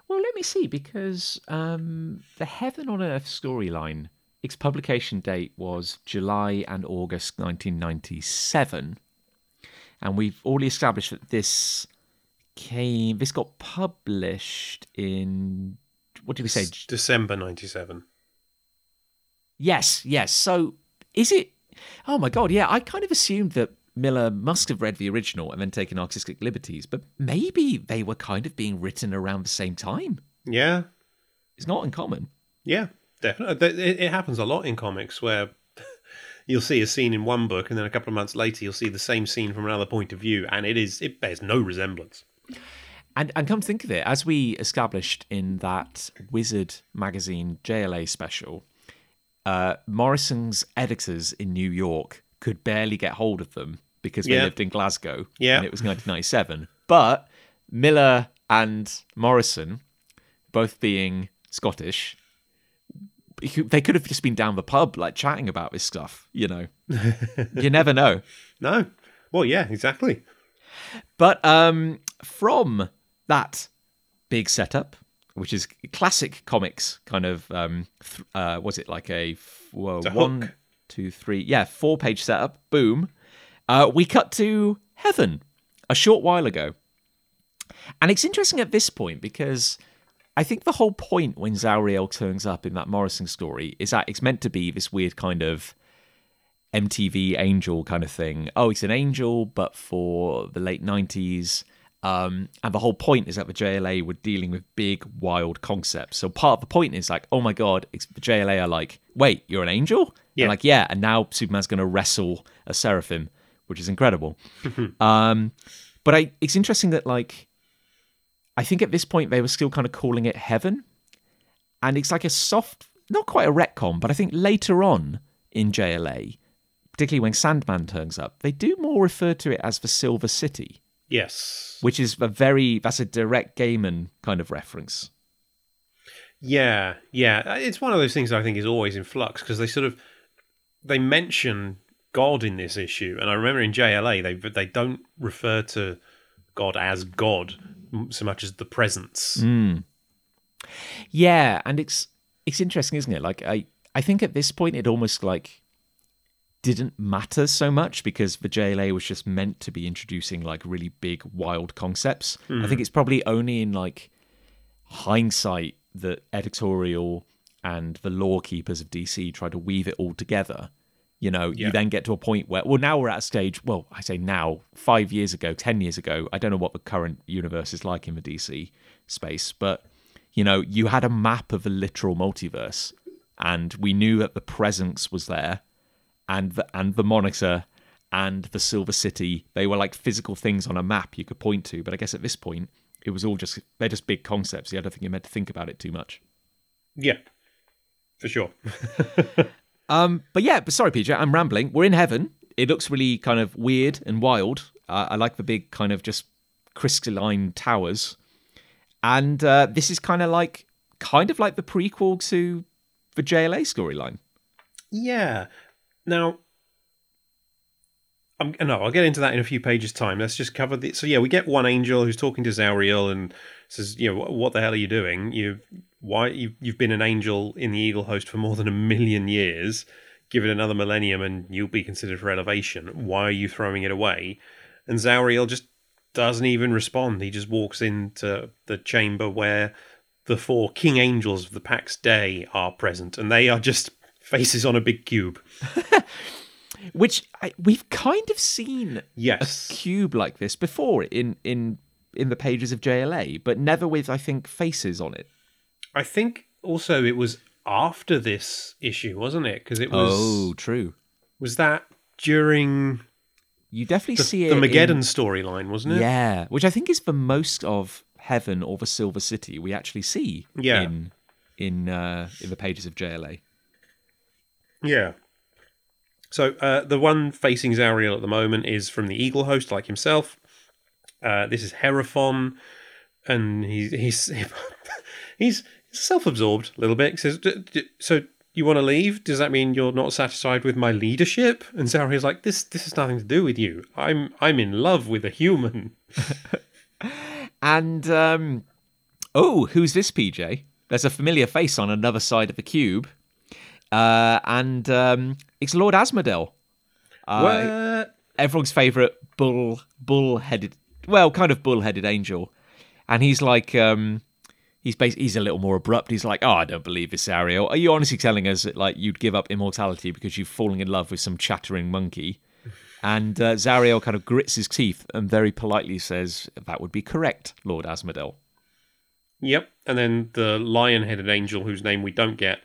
Well, let me see, because um, the Heaven on Earth storyline, its publication date was July and August 1997. And we've already established that this came, this got published in, what did we say? December '97. Yes, yes. So is it, oh my God, yeah, I kind of assumed that Millar must have read the original and then taken artistic liberties, but maybe they were kind of being written around the same time. Yeah, It's not uncommon. Yeah, definitely. It, it happens a lot in comics where you'll see a scene in one book, and then a couple of months later, you'll see the same scene from another point of view, and it is it bears no resemblance. And and come to think of it, as we established in that Wizard magazine JLA special, uh, Morrison's editors in New York could barely get hold of them because they Yeah. lived in Glasgow. Yeah. And it was 1997. But Millar and Morrison, both being Scottish, they could have just been down the pub, like chatting about this stuff, you know. you never know. No, well, yeah, exactly. But um, from that big setup, which is classic comics kind of, um, th- uh, was it like a a one, hook. Two, three, yeah, four page setup, boom. Uh, we cut to Heaven a short while ago. And it's interesting at this point because I think the whole point when Zauriel turns up in that Morrison story is that it's meant to be this weird kind of MTV angel kind of thing. Oh, he's an angel, but for the late 90s. Um, and the whole point is that the JLA were dealing with big, wild concepts. So part of the point is like, oh my God, it's, the JLA are like, wait, you're an angel? Yeah. And like, yeah. And now Superman's going to wrestle a seraphim, which is incredible. um, but I, it's interesting that like, I think at this point they were still kind of calling it heaven. And it's like a soft, not quite a retcon, but I think later on in JLA, particularly when Sandman turns up, they do more refer to it as the Silver City, Yes. which is a very, that's a direct Gaiman kind of reference. Yeah, yeah. It's one of those things I think is always in flux because they sort of they mention God in this issue, and I remember in JLA they they don't refer to God as God so much as the presence. Hmm. Yeah, and it's it's interesting, isn't it? Like I I think at this point it almost like didn't matter so much because the JLA was just meant to be introducing like really big wild concepts. I hmm. think it's probably only in like hindsight that editorial and the law keepers of DC try to weave it all together. You know, Yeah. you then get to a point where, well, now we're at a stage. Well, I say now, five years ago, ten years ago. I don't know what the current universe is like in the DC space, but you know, you had a map of a literal multiverse, and we knew that the presence was there, and the, and the monitor and the Silver City. They were like physical things on a map you could point to. But I guess at this point, it was all just they're just big concepts. Yeah, I don't think you're meant to think about it too much. Yeah, for sure. Um, but yeah, but sorry, PJ, I'm rambling. We're in heaven. It looks really kind of weird and wild. Uh, I like the big kind of just crystalline towers, and uh, this is kind of like kind of like the prequel to the JLA storyline. Yeah. Now, I'm, no, I'll get into that in a few pages' time. Let's just cover the. So yeah, we get one angel who's talking to Zauriel and says, "You know, what, the hell are you doing? You why you've you've been an angel in the Eagle Host for more than a million years. Give it another millennium, and you'll be considered for elevation. Why are you throwing it away?" And Zauriel just doesn't even respond. He just walks into the chamber where the four king angels of the Pax Dei are present, and they are just faces on a big cube. Which I, we've kind of seen Yes. A cube like this before in in in the pages of JLA, but never with I think faces on it. I think also it was after this issue, wasn't it? Because it was. Oh, true. Was that during You definitely the, see the it. Mageddon in- storyline, wasn't it? Yeah, which I think is for most of Heaven or the Silver City, we actually see Yeah. in in uh, in the pages of JLA. Yeah. So uh, the one facing Zauriel at the moment is from the Eagle Host, like himself. Uh, this is Heraphon, and he's he's he's self-absorbed a little bit. He says, "D- d- "So you want to leave? Does that mean you're not satisfied with my leadership?" And Zauriel's like, "This this has nothing to do with you. I'm I'm in love with a human." And um, oh, who's this PJ? There's a familiar face on another side of the cube, uh, and um, it's Lord Asmodel. Uh, what? everyone's favorite bull bull-headed well kind of bull-headed angel and he's like um he's bas- he's a little more abrupt he's like oh i don't believe this ariel are you honestly telling us that like you'd give up immortality because you've fallen in love with some chattering monkey and uh, Zauriel kind of grits his teeth and very politely says that would be correct lord asmodel Yep. And then the lion-headed angel, whose name we don't get,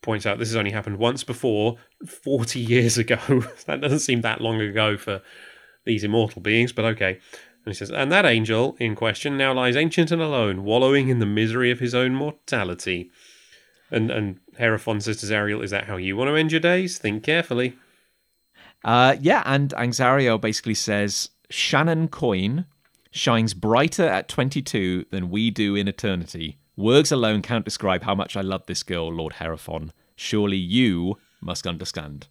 points out this has only happened once before, 40 years ago. that doesn't seem that long ago for these immortal beings, but okay. And he says, and that angel in question now lies ancient and alone, wallowing in the misery of his own mortality. And and Heraphon says to Zauriel, is that how you want to end your days? Think carefully. Uh, yeah, and Anxario basically says Shannon Coin shines brighter at 22 than we do in eternity. Words alone can't describe how much I love this girl, Lord Heraphon. Surely you must understand.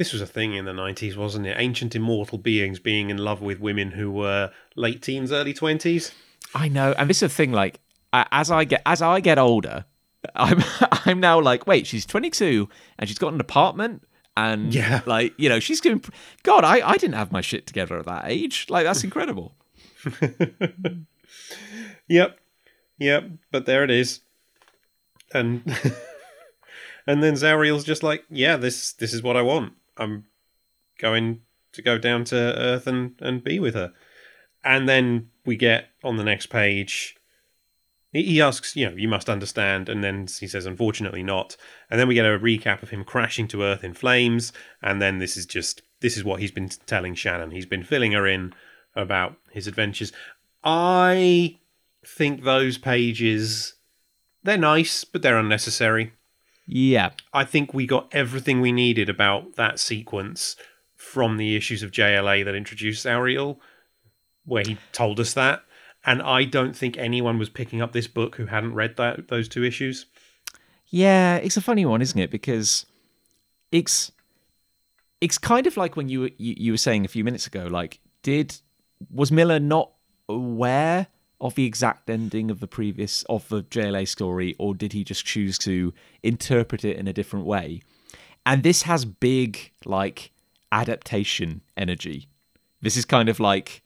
This was a thing in the 90s, wasn't it? Ancient immortal beings being in love with women who were late teens, early 20s. I know, and this is a thing. Like, as I get as I get older, I'm I'm now like, wait, she's 22 and she's got an apartment. And Yeah. like you know, she's doing. God, I, I didn't have my shit together at that age. Like that's incredible. Yep. Yep. But there it is. And and then Zauriel's just like, yeah, this this is what I want. I'm going to go down to Earth and, and be with her. And then we get on the next page he- asks, you know, you must understand, and then he says, unfortunately not. And then we get a recap of him crashing to Earth in flames, and then this is just this is what he's been telling Shannon. He's been filling her in about his adventures. I think those pages they're nice, but they're unnecessary. Yeah, I think we got everything we needed about that sequence from the issues of JLA that introduced Ariel, where he told us that. And I don't think anyone was picking up this book who hadn't read that those two issues. Yeah, it's a funny one, isn't it? Because it's it's kind of like when you you, you were saying a few minutes ago. Like, did was Millar not aware of the exact ending of the previous of the JLA story, or did he just choose to interpret it in a different way? And this has big like adaptation energy. This is kind of like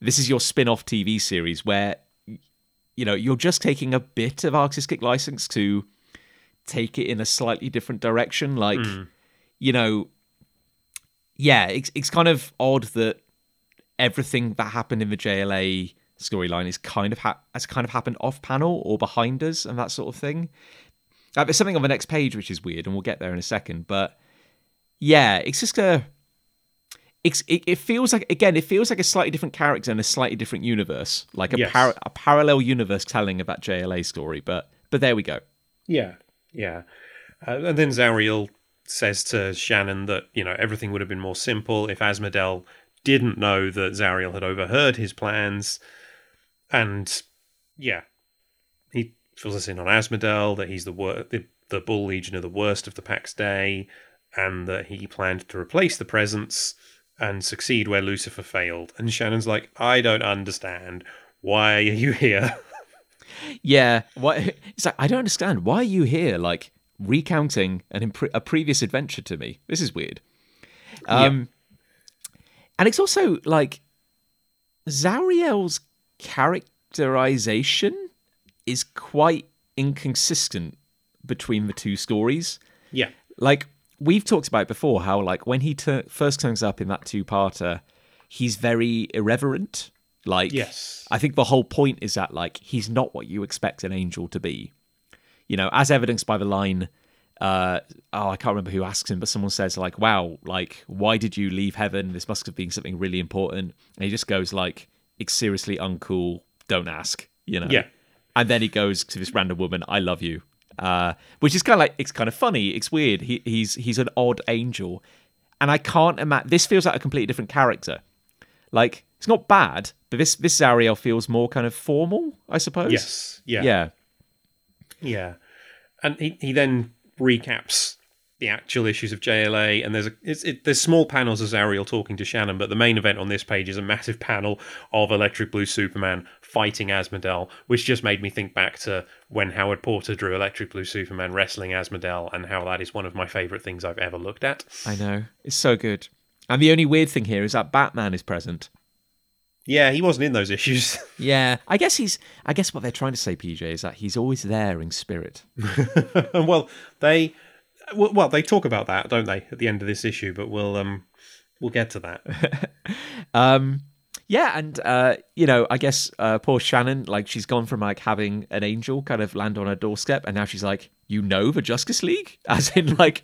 this is your spin-off TV series where you know you're just taking a bit of artistic license to take it in a slightly different direction like hmm. you know yeah it's, it's kind of odd that everything that happened in the jla storyline is kind of ha- has kind of happened off panel or behind us and that sort of thing uh, there's something on the next page which is weird and we'll get there in a second but yeah it's just a it's, it, it feels like again it feels like a slightly different character in a slightly different universe like a, Yes. par- a parallel universe telling of that jla story but but there we go Yeah, yeah. Uh, and then Zauriel says to Shannon that you know everything would have been more simple if Asmodel didn't know that Zauriel had overheard his plans, and yeah, he fills us in on Asmodel that he's the wor- the, the Bull Legion of the worst of the Pax Dei, and that he planned to replace the presence and succeed where Lucifer failed. And Shannon's like, I don't understand. Why are you here? Yeah, what? It's like I don't understand. Why are you here? Like recounting an impre- a previous adventure to me. This is weird. Um, and it's also like Zauriel's characterization is quite inconsistent between the two stories. yeah, Like we've talked about before, how like when he tur- first turns up in that two-parter, he's very irreverent Like, Yes. I think the whole point is that like he's not what you expect an angel to be. You know, as evidenced by the line. Uh, oh, I can't remember who asks him, but someone says like, "Wow, like, why did you leave heaven? This must have been something really important." And he just goes like, "It's seriously uncool. Don't ask." You know. Yeah. And then he goes to this random woman, "I love you," uh, which is kind of like it's kind of funny. It's weird. He, he's he's an odd angel, and I can't imagine. This feels like a completely different character. Like it's not bad, but this this Zauriel feels more kind of formal, I suppose. Yes. Yeah. Yeah. Yeah. And he, he then recaps the actual issues of JLA, and there's a it's, it, there's small panels of Ariel talking to Shannon, but the main event on this page is a massive panel of Electric Blue Superman fighting Asmodel, which just made me think back to when Howard Porter drew Electric Blue Superman wrestling Asmodel, and how that is one of my favorite things I've ever looked at. I know. It's so good. And the only weird thing here is that Batman is present. Yeah, he wasn't in those issues. Yeah. I guess he's I guess what they're trying to say, PJ, is that he's always there in spirit. well, they well, well they talk about that, don't they, at the end of this issue? But we'll um we'll get to that. Um yeah, and uh, you know, I guess uh, poor Shannon, like she's gone from like having an angel kind of land on her doorstep, and now she's like, you know, the Justice League, as in like,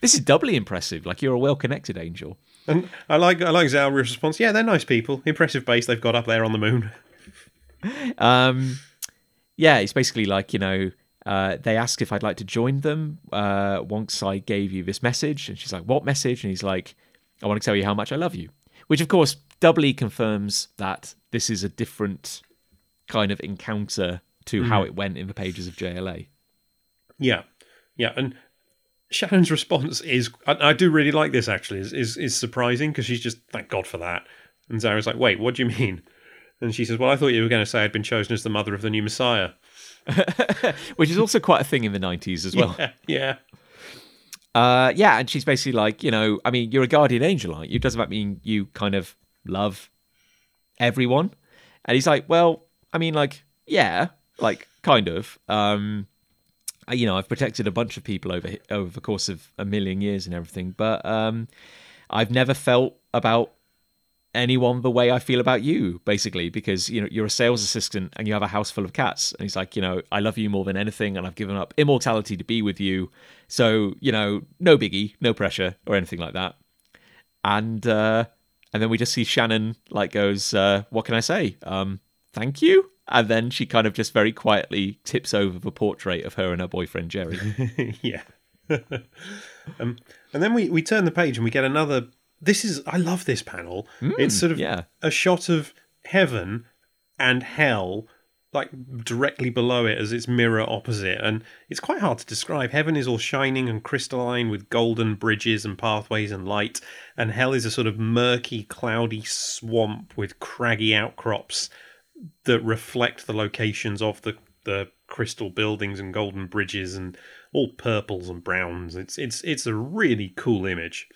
this is doubly impressive. Like you're a well-connected angel. And I like I like Zauriel's response. Yeah, they're nice people. Impressive base they've got up there on the moon. Um, yeah, it's basically like you know, uh, they asked if I'd like to join them uh, once I gave you this message, and she's like, "What message?" And he's like, "I want to tell you how much I love you," which of course doubly confirms that this is a different kind of encounter to how it went in the pages of JLA. Yeah, yeah, and Shannon's response is I, I do really like this actually is is, is surprising because she's just thank God for that. And Zara's like, wait, what do you mean? And she says, well, I thought you were going to say I'd been chosen as the mother of the new Messiah. which is also quite a thing in the 90s as well. Yeah, yeah, Uh, yeah, and she's basically like, you know, I mean, you're a guardian angel, aren't you? Doesn't that mean you kind of love everyone? And he's like, well, I mean, like, yeah, like, kind of. Um, you know, I've protected a bunch of people over over the course of a million years and everything, but um, I've never felt about anyone the way I feel about you, basically, because you know you're a sales assistant and you have a house full of cats. And he's like, you know, I love you more than anything, and I've given up immortality to be with you. So you know, no biggie, no pressure or anything like that. And uh, and then we just see Shannon like goes, uh, what can I say? Um, thank you. And then she kind of just very quietly tips over the portrait of her and her boyfriend Jerry. yeah. um, and then we, we turn the page and we get another. This is I love this panel. Hmm, it's sort of yeah. a shot of heaven and hell, like directly below it as its mirror opposite, and it's quite hard to describe. Heaven is all shining and crystalline with golden bridges and pathways and light, and hell is a sort of murky, cloudy swamp with craggy outcrops that reflect the locations of the the crystal buildings and golden bridges and all purples and browns. It's it's it's a really cool image.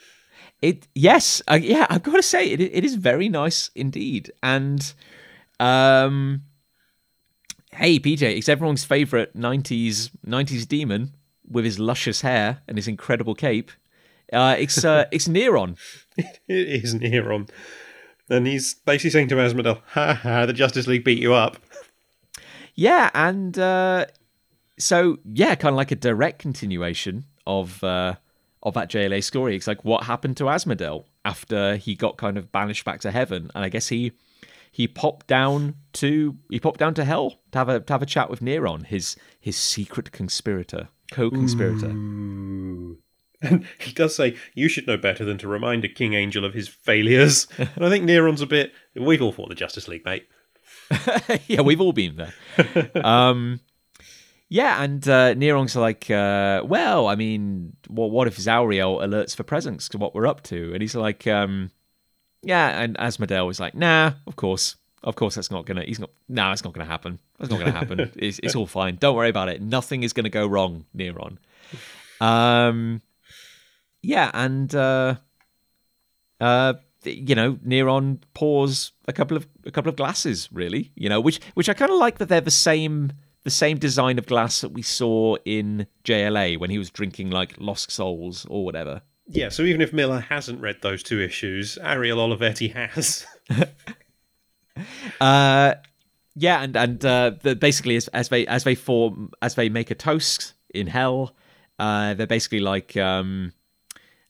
It yes, uh, yeah, I've got to say it. It is very nice indeed, and um, hey PJ, it's everyone's favorite '90s '90s demon with his luscious hair and his incredible cape. Uh, it's uh, it's Neron. It is Neron. And he's basically saying to Asmodel, ha ha, the Justice League beat you up. Yeah, and uh, so yeah, kind of like a direct continuation of uh, of that JLA story. It's like what happened to Asmodel after he got kind of banished back to heaven, and I guess he he popped down to he popped down to hell to have a to have a chat with Neron, his his secret conspirator, co-conspirator. And he does say, you should know better than to remind a King Angel of his failures. and I think Neron's a bit, we've all fought the Justice League, mate. yeah, we've all been there. um, yeah, and uh, Neron's like, uh, well, I mean, what, what if Zauriel alerts for presence to what we're up to? And he's like, um, yeah, and Asmodel was like, nah, of course, of course, that's not gonna. He's not. No, it's not gonna happen. That's not gonna happen. it's, it's all fine. Don't worry about it. Nothing is gonna go wrong, Neron. Um, yeah, and uh, uh, you know, Neron pours a couple of a couple of glasses, really. You know, which which I kind of like that they're the same the same design of glass that we saw in JLA when he was drinking like Lost Souls or whatever. Yeah, so even if Millar hasn't read those two issues, Ariel Olivetti has. Uh, yeah, and and uh, the, basically as, as they as they form as they make a toast in hell, uh, they're basically like, um,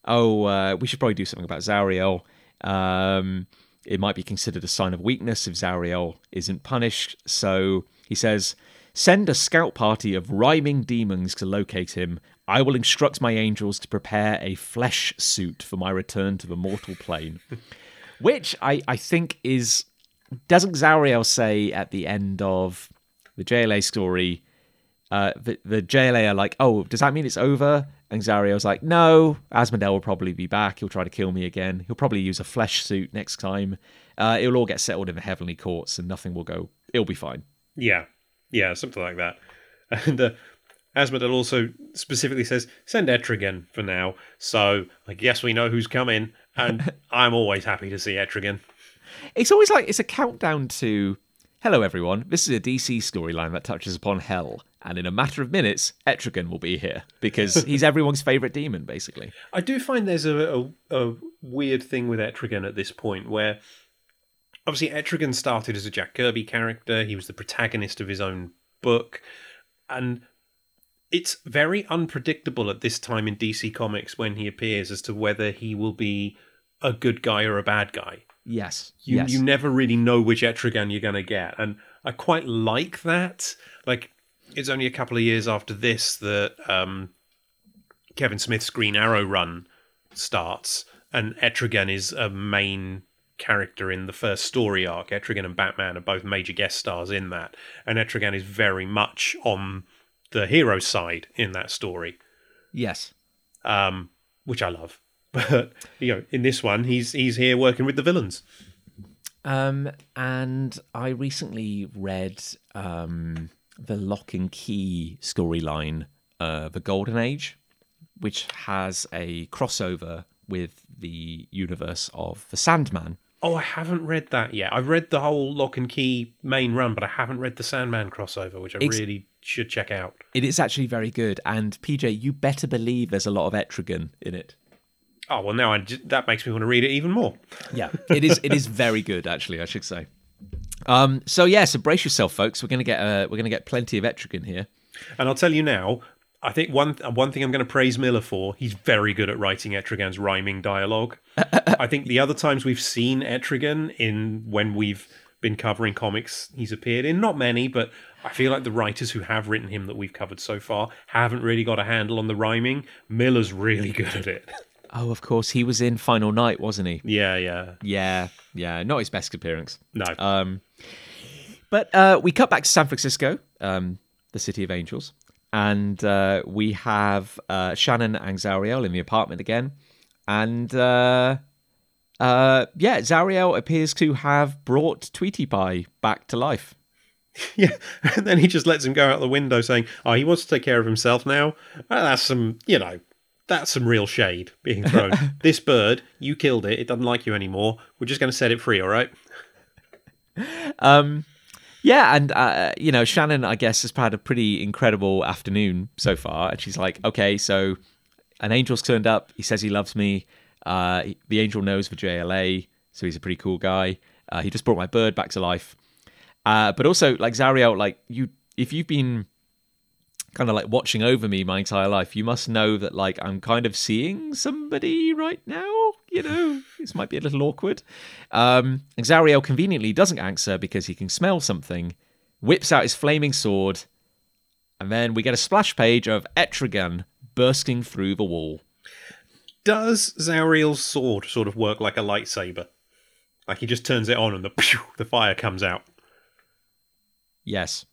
oh, uh, we should probably do something about Zauriel. Um, it might be considered a sign of weakness if Zauriel isn't punished. So he says, send a scout party of rhyming demons to locate him. I will instruct my angels to prepare a flesh suit for my return to the mortal plane. Which I, I think is doesn't Zauriel say at the end of the JLA story? Uh, the, the JLA are like, oh, does that mean it's over? And Zauriel's like, no, Asmodel will probably be back. He'll try to kill me again. He'll probably use a flesh suit next time. Uh, it'll all get settled in the heavenly courts and nothing will go. It'll be fine. Yeah, yeah, something like that. And uh, Asmodel also specifically says, send Etrigan for now. So I guess we know who's coming. And I'm always happy to see Etrigan. It's always like it's a countdown to hello, everyone. This is a DC storyline that touches upon hell. And in a matter of minutes, Etrigan will be here because he's everyone's favorite demon, basically. I do find there's a, a, a weird thing with Etrigan at this point where obviously Etrigan started as a Jack Kirby character. He was the protagonist of his own book. And it's very unpredictable at this time in DC Comics when he appears as to whether he will be a good guy or a bad guy. Yes. You, yes. you never really know which Etrigan you're going to get. And I quite like that. Like, it's only a couple of years after this that um, Kevin Smith's Green Arrow run starts, and Etrigan is a main character in the first story arc. Etrigan and Batman are both major guest stars in that, and Etrigan is very much on the hero side in that story. Yes. Um, which I love. But you know, in this one, he's he's here working with the villains. Um, and I recently read um, the Locke & Key storyline, uh, The Golden Age, which has a crossover with the universe of The Sandman. Oh, I haven't read that yet. I've read the whole Locke & Key main run, but I haven't read the Sandman crossover, which I Ex- really should check out. It is actually very good. And PJ, you better believe there's a lot of Etrigan in it. Oh well, now I j- that makes me want to read it even more. Yeah, it is. It is very good, actually. I should say. Um, so yeah, so brace yourself, folks. We're gonna get uh, we're gonna get plenty of Etrigan here. And I'll tell you now, I think one one thing I'm going to praise Millar for, he's very good at writing Etrigan's rhyming dialogue. I think the other times we've seen Etrigan in when we've been covering comics he's appeared in, not many, but I feel like the writers who have written him that we've covered so far haven't really got a handle on the rhyming. Millar's really good at it. Oh, of course, he was in Final Night, wasn't he? Yeah, yeah. Yeah, yeah. Not his best appearance. No. Um, but uh, we cut back to San Francisco, um, the city of angels, and uh, we have uh, Shannon and Zauriel in the apartment again, and uh, uh, yeah, Zauriel appears to have brought Tweety Pie back to life. Yeah, and then he just lets him go out the window saying, Oh, he wants to take care of himself now. That's some, you know, that's some real shade being thrown. this bird, you killed it. It doesn't like you anymore. We're just going to set it free, all right? Um, yeah, and uh, you know, Shannon, I guess, has had a pretty incredible afternoon so far, and she's like, "Okay, so an angel's turned up. He says he loves me. Uh, the angel knows for JLA, so he's a pretty cool guy. Uh, he just brought my bird back to life. Uh, but also, like Zauriel, like you, if you've been kind of like watching over me my entire life, you must know that like I'm kind of seeing somebody right now. You know, this might be a little awkward. Um, and Zauriel conveniently doesn't answer because he can smell something, whips out his flaming sword, and then we get a splash page of Etrigan bursting through the wall. Does Zauriel's sword sort of work like a lightsaber? Like he just turns it on and the pew, the fire comes out. Yes.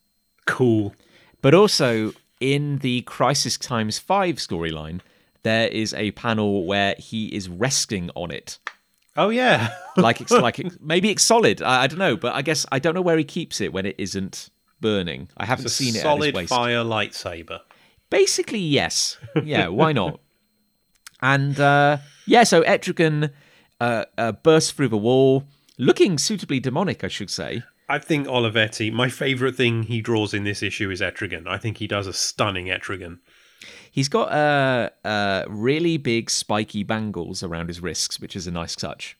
Cool. But also in the Crisis Times 5 storyline, there is a panel where he is resting on it. Oh yeah. Like it's like it, maybe it's solid. I, I don't know, but I guess I don't know where he keeps it when it isn't burning. I haven't seen it solid fire lightsaber. Basically, yes. Yeah, why not? and uh, yeah, so Etrigan uh, uh, bursts through the wall, looking suitably demonic, I should say. I think Olivetti, my favourite thing he draws in this issue is Etrigan. I think he does a stunning Etrigan. He's got uh, uh, really big spiky bangles around his wrists, which is a nice touch.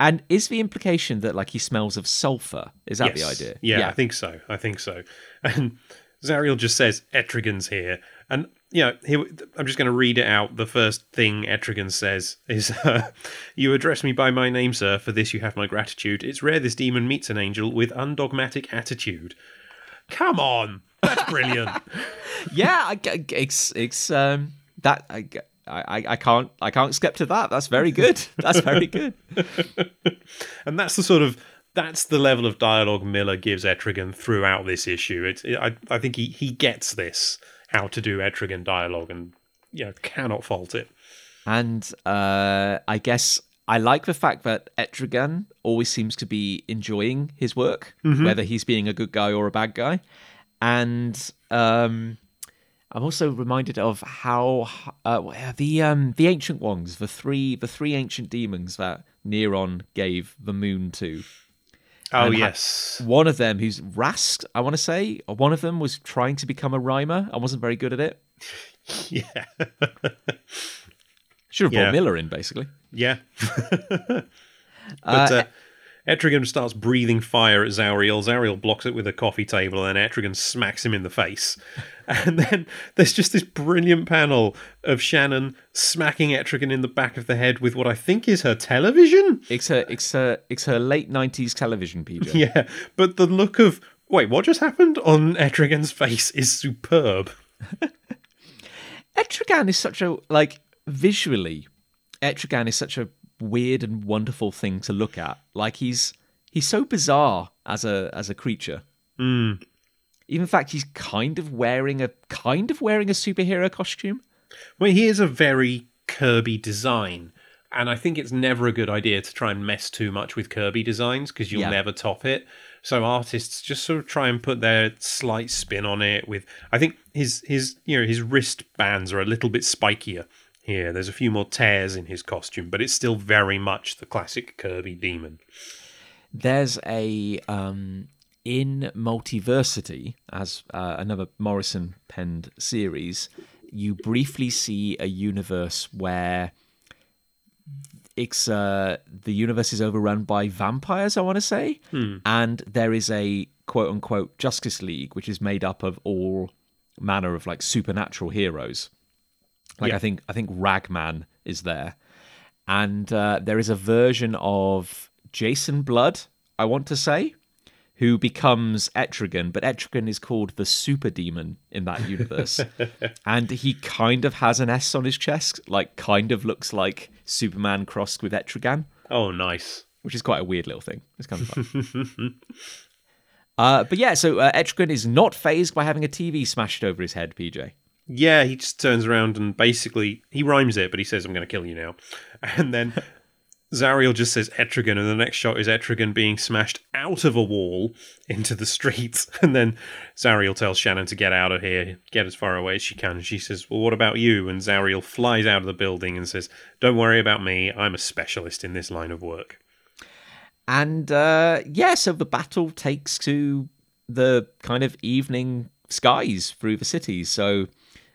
And is the implication that like he smells of sulfur? Is that the Yes. idea? Yeah, I think so. I think so. And Zauriel just says Etrigan's here, and you know, here, I'm just going to read it out. The first thing Etrigan says is, uh, "You address me by my name, sir. For this, you have my gratitude. It's rare this demon meets an angel with undogmatic attitude." Come on, that's brilliant. yeah, I, I- it's it's um that I, I I can't I can't skip to that. That's very good. That's very good. and that's the sort of that's the level of dialogue Millar gives Etrigan throughout this issue. It's I I think he he gets this how to do Etrigan dialogue, and you know cannot fault it. And uh, I guess I like the fact that Etrigan always seems to be enjoying his work, whether he's being a good guy or a bad guy. And um, I'm also reminded of how uh, the um, the ancient ones, the three the three ancient demons that Neron gave the moon to. Oh yes, One of them, who's Rask, I want to say, one of them was trying to become a rhymer. I wasn't very good at it. yeah, Should have brought Yeah. Millar in, basically. yeah. but uh, Etrigan starts breathing fire at Zauriel. Zauriel blocks it with a coffee table, and then Etrigan smacks him in the face. And then there's just this brilliant panel of Shannon smacking Etrigan in the back of the head with what I think is her television. It's her, it's her, it's her late '90s television, PJ. Yeah, but the look of wait, what just happened on Etrigan's face is superb. Etrigan is such a like visually. Etrigan is such a weird and wonderful thing to look at. Like he's he's so bizarre as a as a creature. Mm. Even in fact, he's kind of wearing a kind of wearing a superhero costume. Well, he is a very Kirby design, and I think it's never a good idea to try and mess too much with Kirby designs because you'll Yeah. never top it. So artists just sort of try and put their slight spin on it. With I think his his you know his wristbands are a little bit spikier here. There's a few more tears in his costume, but it's still very much the classic Kirby demon. There's a um, in Multiversity, as uh, another Morrison penned series, you briefly see a universe where it's uh, the universe is overrun by vampires. I want to say, and there is a quote unquote Justice League, which is made up of all manner of like supernatural heroes. Like Yeah. I think I think Ragman is there, and uh, there is a version of Jason Blood. I want to say, who becomes Etrigan, but Etrigan is called the Super Demon in that universe, and he kind of has an S on his chest, like kind of looks like Superman crossed with Etrigan, Oh, nice. which is quite a weird little thing. It's kind of fun. Uh, but yeah, so uh, Etrigan is not phased by having a TV smashed over his head, PJ. Yeah, he just turns around and basically he rhymes it, but he says, "I'm going to kill you now," and then Zauriel just says Etrigan, and the next shot is Etrigan being smashed out of a wall into the street, and then Zauriel tells Shannon to get out of here, get as far away as she can. She says, "Well, what about you?" And Zauriel flies out of the building and says, "Don't worry about me. I'm a specialist in this line of work." And uh, yeah, so the battle takes to the kind of evening skies through the cities. So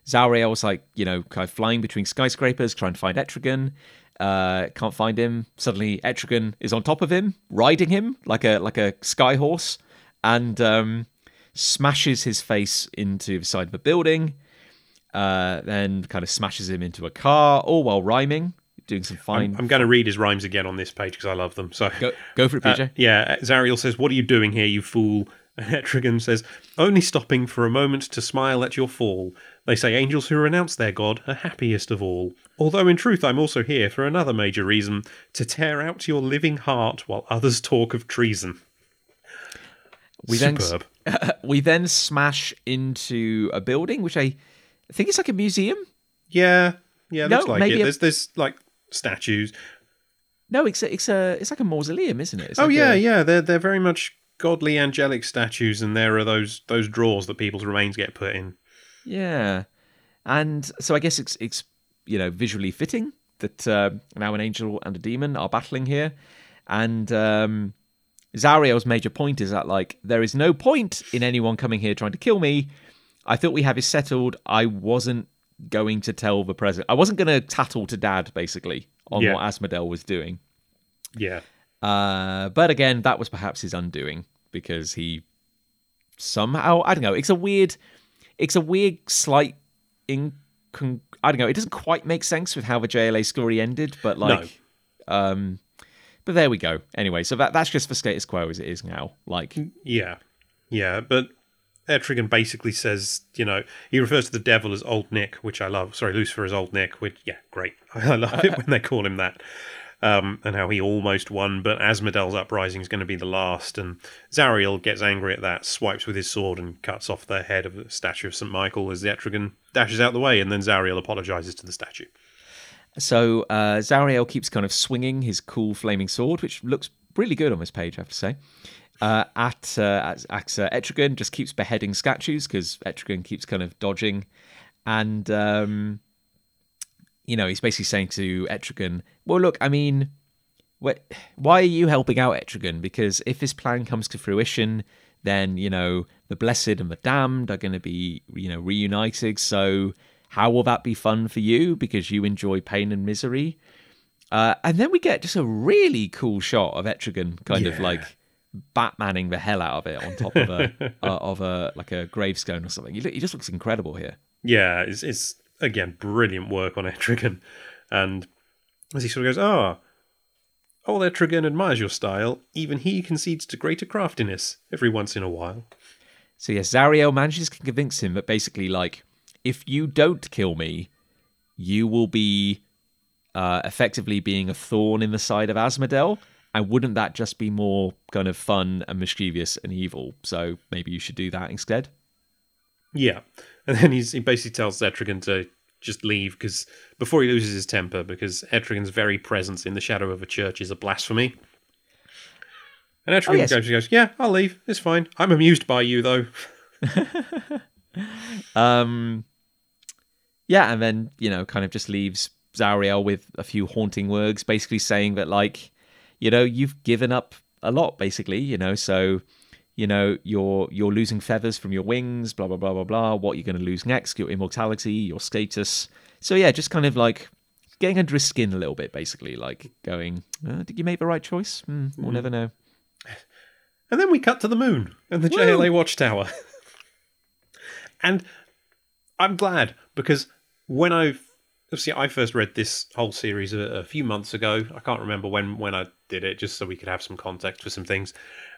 Zauriel's like, you know, kind of flying between skyscrapers, trying to find Etrigan. Uh, can't find him. Suddenly, Etrigan is on top of him, riding him like a like a sky horse, and um, smashes his face into the side of a building. Uh, then kind of smashes him into a car, all while rhyming, doing some fine. I'm going to read his rhymes again on this page because I love them. So Go, go for it, PJ. Uh, yeah, Zauriel says, What are you doing here, you fool? And Etrigan says, Only stopping for a moment to smile at your fall. They say angels who renounce their God are happiest of all. Although in truth I'm also here for another major reason to tear out your living heart while others talk of treason. We then- Superb. we then smash into a building, which I think it's like a museum. Yeah, yeah, No, looks like it. a- There's, there's like statues. No, it's a, it's a it's like a mausoleum, isn't it? It's oh like yeah, a- yeah. They're they're very much godly angelic statues, and there are those those drawers that people's remains get put in. Yeah. And so I guess it's it's you know visually fitting that uh, now an angel and a demon are battling here, and um, Zauriel's major point is that like there is no point in anyone coming here trying to kill me. I thought we have it settled. I wasn't going to tell the president. I wasn't going to tattle to dad basically on Yeah. what Asmodel was doing. Yeah. Uh, but again, that was perhaps his undoing because he somehow I don't know. It's a weird, it's a weird slight incon. I don't know. It doesn't quite make sense with how the JLA story ended, but like, um, but there we go. Anyway, so that that's just for status quo as it is now. Like, Yeah, yeah, but Etrigan basically says, you know, he refers to the devil as Old Nick, which I love. Sorry, Lucifer as Old Nick, which yeah, great. I love it when they call him that. Um, and how he almost won, but Asmodel's uprising is going to be the last. And Zauriel gets angry at that, swipes with his sword, and cuts off the head of the statue of St. Michael as the Etrigan dashes out the way. And then Zauriel apologizes to the statue. So uh, Zauriel keeps kind of swinging his cool flaming sword, which looks really good on this page, I have to say. Uh, at uh, at, uh, Etrigan just keeps beheading statues because Etrigan keeps kind of dodging, and um, you know he's basically saying to Etrigan, "Well, look, I mean, wh- why are you helping out Etrigan? Because if this plan comes to fruition, then you know the blessed and the damned are going to be you know reunited. So how will that be fun for you? Because you enjoy pain and misery." Uh, and then we get just a really cool shot of Etrigan kind of like Batmaning the hell out of it on top of a uh, of a like a gravestone or something. He, he just looks incredible here. Yeah, it's, it's again brilliant work on Etrigan. And as he sort of goes, ah, oh, old Etrigan admires your style. Even he concedes to greater craftiness every once in a while. So yes, Zauriel manages to convince him that basically, like, if you don't kill me, you will be uh, effectively being a thorn in the side of Asmodel. And wouldn't that just be more kind of fun and mischievous and evil? So maybe you should do that instead. Yeah, and then he's, he basically tells Etrigan to just leave because before he loses his temper, because Etrigan's very presence in the shadow of a church is a blasphemy. And Etrigan yes. goes, goes, yeah, I'll leave. It's fine. I'm amused by you though. Um, yeah, and then you know, kind of just leaves Zauriel with a few haunting words, basically saying that like, you know, you've given up a lot, basically, you know, so you know you're you're losing feathers from your wings, blah blah blah blah blah. What you're going to lose next? Your immortality, your status. So yeah, just kind of like getting under his skin a little bit, basically, like going, uh, did you make the right choice? Hmm, we'll never know. And then we cut to the moon and the JLA watchtower. and I'm glad because when I see I first read this whole series a, a few months ago. I can't remember when when I did it, just so we could have some context for some things.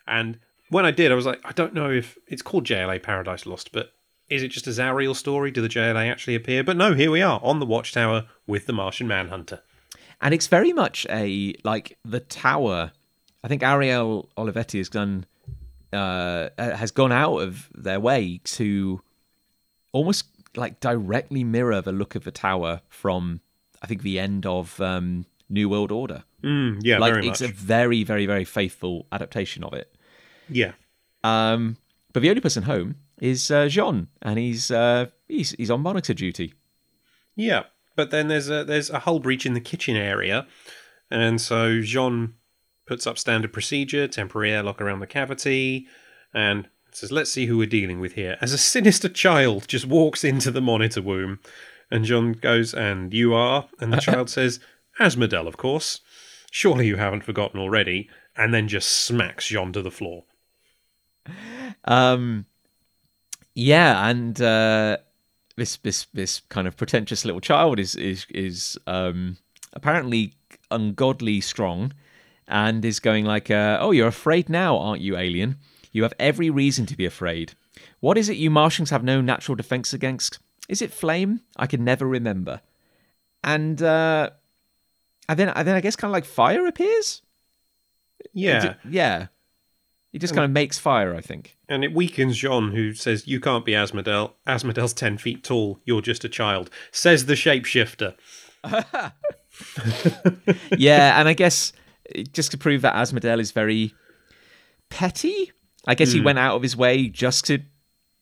And when I did, I was like, I don't know if it's called JLA Paradise Lost, but is it just a Zauriel story? Do the JLA actually appear? But no, here we are on the Watchtower with the Martian Manhunter. and it's very much a like the tower. I think Ariel Olivetti has done uh, has gone out of their way to almost like directly mirror the look of the tower from I think the end of um, New World Order. Mm, yeah, like it's much. a very very very faithful adaptation of it. Yeah, Um, but the only person home is uh, J'onn, and he's uh, he's he's on monitor duty. Yeah, but then there's a there's a hull breach in the kitchen area, and so J'onn puts up standard procedure, temporary airlock around the cavity, and says, "Let's see who we're dealing with here." As a sinister child just walks into the monitor womb, and J'onn goes, "And you are?" And the child says, "Asmodel, of course. Surely you haven't forgotten already." And then just smacks J'onn to the floor. Um, yeah, and uh, this this this kind of pretentious little child is is is um, apparently ungodly strong, and is going like, uh, "Oh, you're afraid now, aren't you, alien? You have every reason to be afraid. What is it you Martians have no natural defense against? Is it flame? I can never remember." And uh, and then and then I guess kind of like fire appears. Yeah, yeah. He just kind of makes fire, I think. and it weakens J'onn, who says, "You can't be Asmodel. Asmodel's ten feet tall. You're just a child." Says the shapeshifter. yeah, and I guess uh, just to prove that Asmodel is very petty, I guess he went out of his way just to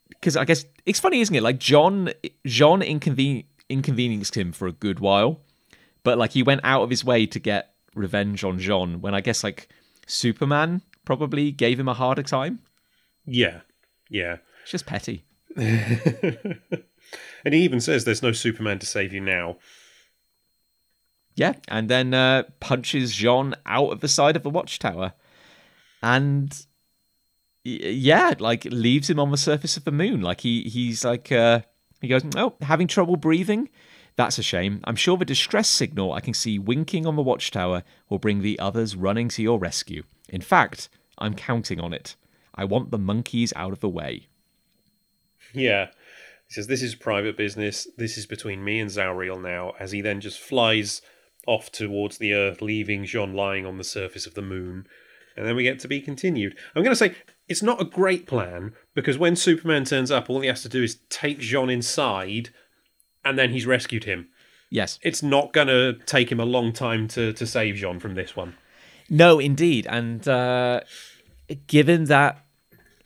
because I guess it's funny, isn't it? Like J'onn, J'onn inconven- inconvenienced him for a good while, but like he went out of his way to get revenge on J'onn. When I guess like Superman probably gave him a harder time. Yeah, yeah. It's just petty. And he even says there's no Superman to save you now. yeah, and then uh, punches J'onn out of the side of the watchtower, and y- yeah, like leaves him on the surface of the moon. Like he he's like uh, he goes, oh, having trouble breathing. That's a shame. I'm sure the distress signal I can see winking on the watchtower will bring the others running to your rescue. In fact, I'm counting on it. I want the monkeys out of the way. Yeah. He says, This is private business. This is between me and Zauriel now, as he then just flies off towards the Earth, leaving J'onn lying on the surface of the moon. And then we get to be continued. I'm going to say it's not a great plan because when Superman turns up, all he has to do is take J'onn inside and then he's rescued him. Yes. It's not going to take him a long time to, to save J'onn from this one. No, indeed. And uh, given that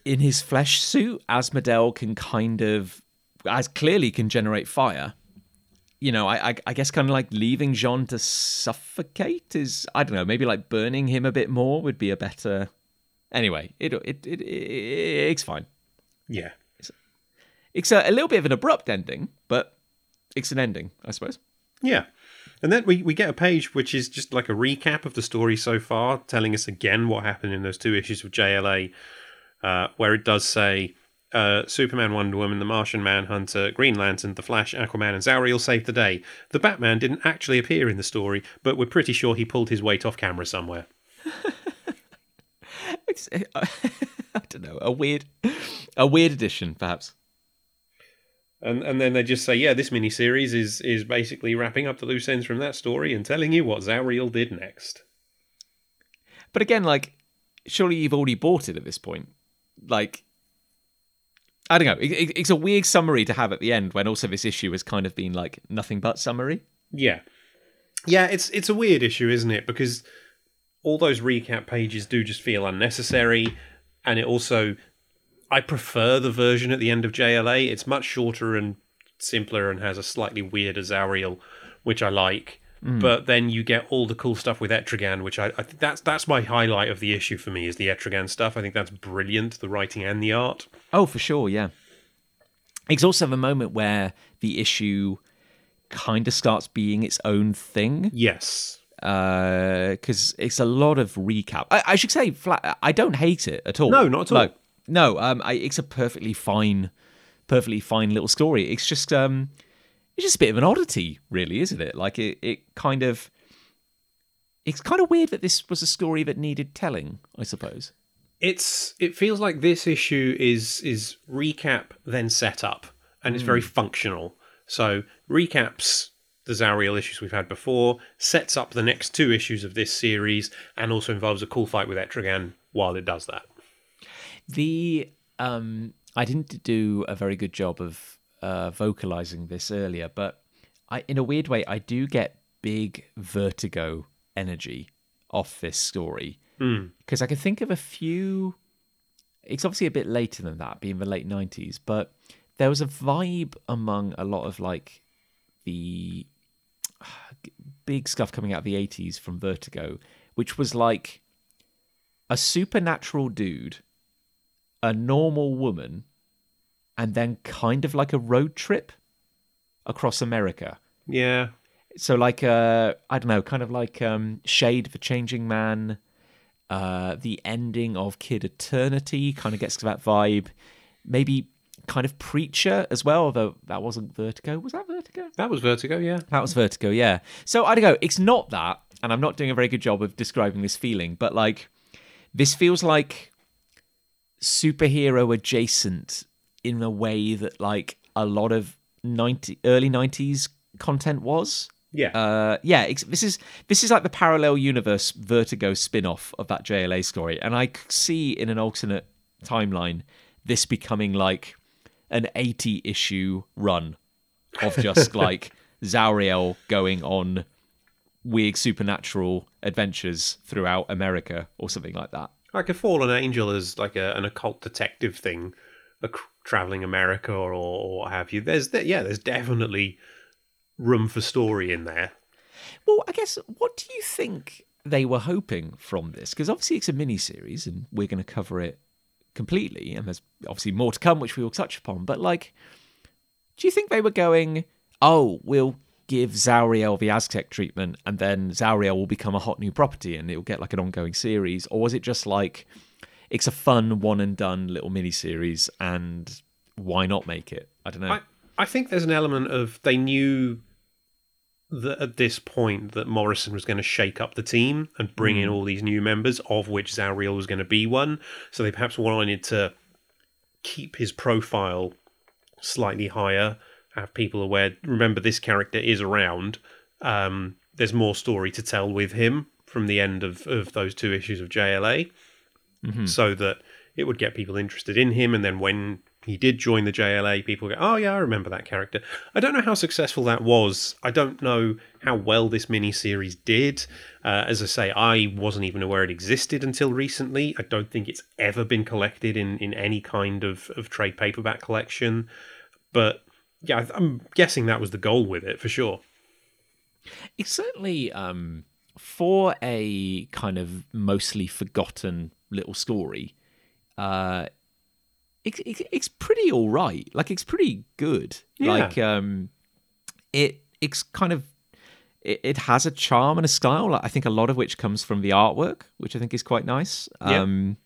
in his flesh suit, Asmodel can kind of, as clearly can generate fire, you know, I, I, I guess kind of like leaving J'onn to suffocate is, I don't know, maybe like burning him a bit more would be a better. Anyway, it, it, it, it it's fine. Yeah. It's a, a little bit of an abrupt ending, but it's an ending, I suppose. Yeah. And then we, we get a page which is just like a recap of the story so far, telling us again what happened in those two issues of JLA, uh, where it does say uh, Superman, Wonder Woman, The Martian Manhunter, Green Lantern, The Flash, Aquaman, and Zauriel saved the day. The Batman didn't actually appear in the story, but we're pretty sure he pulled his weight off camera somewhere. I don't know, a weird, a weird addition, perhaps. And and then they just say, yeah, this miniseries is is basically wrapping up the loose ends from that story and telling you what Zauriel did next. But again, like, surely you've already bought it at this point. Like, I don't know. It, it, it's a weird summary to have at the end when also this issue has kind of been like nothing but summary. Yeah. Yeah, it's it's a weird issue, isn't it? Because all those recap pages do just feel unnecessary, and it also I prefer the version at the end of JLA. It's much shorter and simpler and has a slightly weirder Zauriel, which I like. Mm. But then you get all the cool stuff with Etrigan, which I, I think that's that's my highlight of the issue for me is the Etrigan stuff. I think that's brilliant, the writing and the art. Oh, for sure, yeah. It's also the moment where the issue kind of starts being its own thing. Yes. Uh, because it's a lot of recap. I, I should say, flat, I don't hate it at all. No, not at all. No, no um, I, it's a perfectly fine, perfectly fine little story. It's just, um, it's just a bit of an oddity, really, isn't it? Like it, it kind of, it's kind of weird that this was a story that needed telling. I suppose. it's it feels like this issue is is recap then set up and it's very functional so recaps the Zauriel issues we've had before sets up the next two issues of this series and also involves a cool fight with Etrigan while it does that The um, I didn't do a very good job of uh, vocalizing this earlier, but I, in a weird way, I do get big vertigo energy off this story because I can think of a few. It's obviously a bit later than that, being the late '90s, but there was a vibe among a lot of like the big stuff coming out of the 80s from Vertigo, which was like a supernatural dude, a normal woman, and then kind of like a road trip across America. yeah So like uh I don't know, kind of like um Shade of the Changing Man, uh the ending of Kid Eternity kind of gets to that vibe. Maybe kind of Preacher as well, although that wasn't Vertigo. Was that Vertigo? that was Vertigo yeah That was Vertigo, yeah. So I don't know. It's not that, and I'm not doing a very good job of describing this feeling, but like this feels like superhero adjacent in a way that like a lot of 90 early 90s content was. yeah Uh, yeah, this is this is like the parallel universe Vertigo spin-off of that JLA story, and I could see in an alternate timeline this becoming like an 80 issue run of just like Zauriel going on weird supernatural adventures throughout America or something like that. Like a fallen angel is like a, an occult detective thing a c- traveling america or, or what have you there's yeah there's definitely room for story in there Well, I guess what do you think they were hoping from this? Because obviously it's a mini series and we're going to cover it completely, and there's obviously more to come, which we will touch upon. But like, do you think they were going, "Oh, we'll give Zauriel the Aztek treatment, and then Zauriel will become a hot new property, and it'll get like an ongoing series, or was it just like it's a fun one and done little mini series, and why not make it? I don't know. I, I think there's an element of they knew that at this point that Morrison was going to shake up the team and bring in hmm. all these new members, of which Zauriel was going to be one. So they perhaps wanted to keep his profile slightly higher, have people aware. Remember, this character is around. Um, there's more story to tell with him from the end of, of those two issues of JLA, so that it would get people interested in him. And then when he did join the JLA, people go, "Oh yeah, I remember that character." I don't know how successful that was. I don't know how well this miniseries did. Uh, as I say, I wasn't even aware it existed until recently. I don't think it's ever been collected in in any kind of of trade paperback collection. But yeah, I'm guessing that was the goal with it for sure. It's certainly um, for a kind of mostly forgotten little story. Uh, it, it, it's pretty all right. Like it's pretty good. Yeah. Like um, it it's kind of it, it has a charm and a style. I think a lot of which comes from the artwork, which I think is quite nice. Yeah. Um,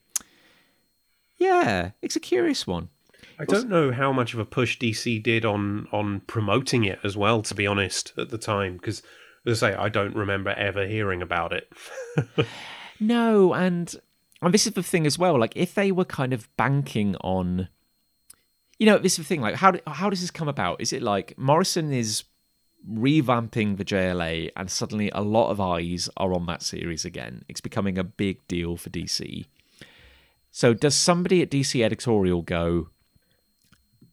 yeah, it's a curious one. I don't know how much of a push DC did on on promoting it as well. To be honest, at the time, because as I say, I don't remember ever hearing about it. No, and and this is the thing as well. Like, if they were kind of banking on, you know, this is the thing. Like, how how does this come about? Is it like Morrison is revamping the JLA, and suddenly a lot of eyes are on that series again? It's becoming a big deal for DC. So, does somebody at DC editorial go?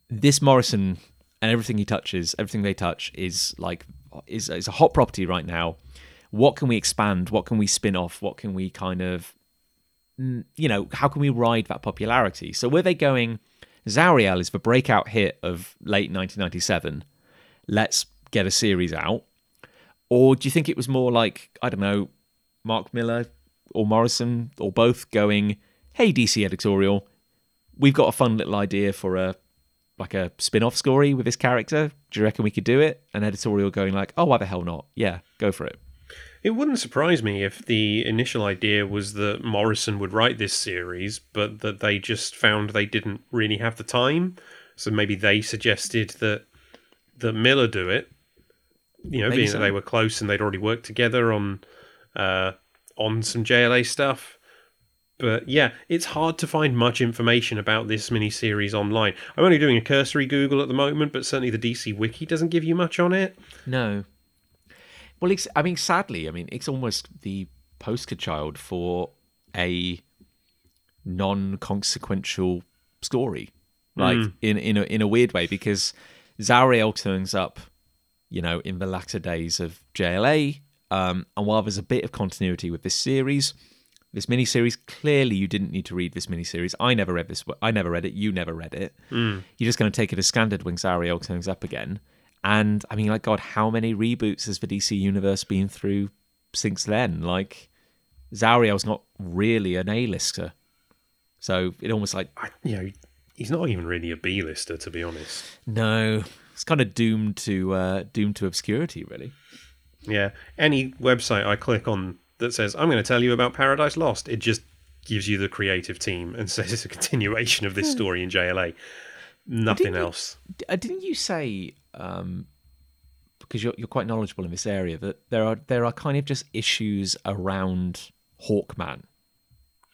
This Morrison and everything he touches, everything they touch, is like is is a hot property right now. What can we expand? What can we spin off? What can we kind of mm, you know how can we ride that popularity? So were they going zauriel is the breakout hit of late 1997 let's get a series out. Or do you think it was more like i don't know mark millar or morrison or both going hey dc editorial we've got a fun little idea for a like a spin-off story with this character do you reckon we could do it an editorial going like oh why the hell not yeah go for it It wouldn't surprise me if the initial idea was that Morrison would write this series, but that they just found they didn't really have the time. So maybe they suggested that that Millar do it. You know, Maybe being so. that they were close and they'd already worked together on uh, on some JLA stuff. But yeah, it's hard to find much information about this miniseries online. I'm only doing a cursory Google at the moment, but certainly the DC Wiki doesn't give you much on it. No. Well, it's, I mean, sadly, I mean, it's almost the poster child for a non-consequential story, like in in a, in a weird way, because Zauriel turns up, you know, in the latter days of JLA, um, and while there's a bit of continuity with this series, this miniseries clearly you didn't need to read this miniseries. I never read this. I never read it. You never read it. You're just going to take it as standard when Zauriel turns up again. And I mean, like God, how many reboots has the DC universe been through since then? Like Zauriel's not really an A-lister, so it almost like I, you know, he's not even really a B-lister, to be honest. no, it's kind of doomed to uh, doomed to obscurity, really. Yeah, any website I click on that says I'm going to tell you about Paradise Lost, it just gives you the creative team and says it's a continuation of this story in JLA. Nothing Didn't else. D- uh, Didn't you say um, because you're you're quite knowledgeable in this area that there are there are kind of just issues around Hawkman,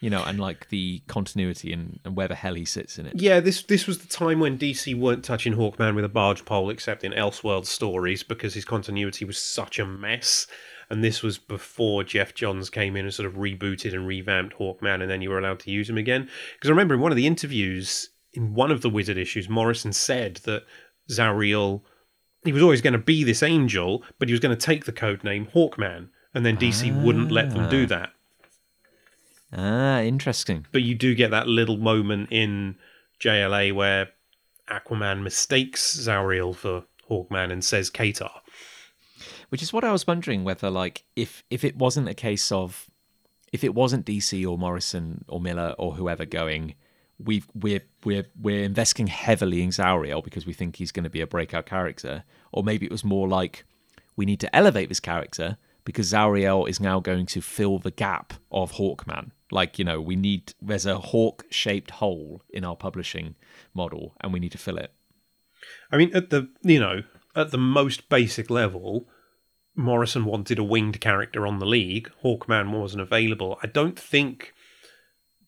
you know, and like the continuity and, and where the hell he sits in it. Yeah, this this was the time when DC weren't touching Hawkman with a barge pole, except in Elseworld stories, because his continuity was such a mess. And this was before Geoff Johns came in and sort of rebooted and revamped Hawkman, and then you were allowed to use him again. Because I remember in one of the interviews, in one of the Wizard issues, Morrison said that Zauriel, he was always going to be this angel, but he was going to take the code name Hawkman, and then DC wouldn't let them do that. Ah, interesting. but you do get that little moment in JLA where Aquaman mistakes Zauriel for Hawkman and says Katar. Which is what I was wondering whether, like, if if it wasn't a case of if it wasn't DC or Morrison or Millar or whoever going, we've we're we're we're investing heavily in Zauriel because we think he's going to be a breakout character, or maybe it was more like we need to elevate this character because Zauriel is now going to fill the gap of Hawkman. Like, you know, we need, there's a hawk shaped hole in our publishing model and we need to fill it. I mean, at the you know, at the most basic level, Morrison wanted a winged character on the league. Hawkman wasn't available. I don't think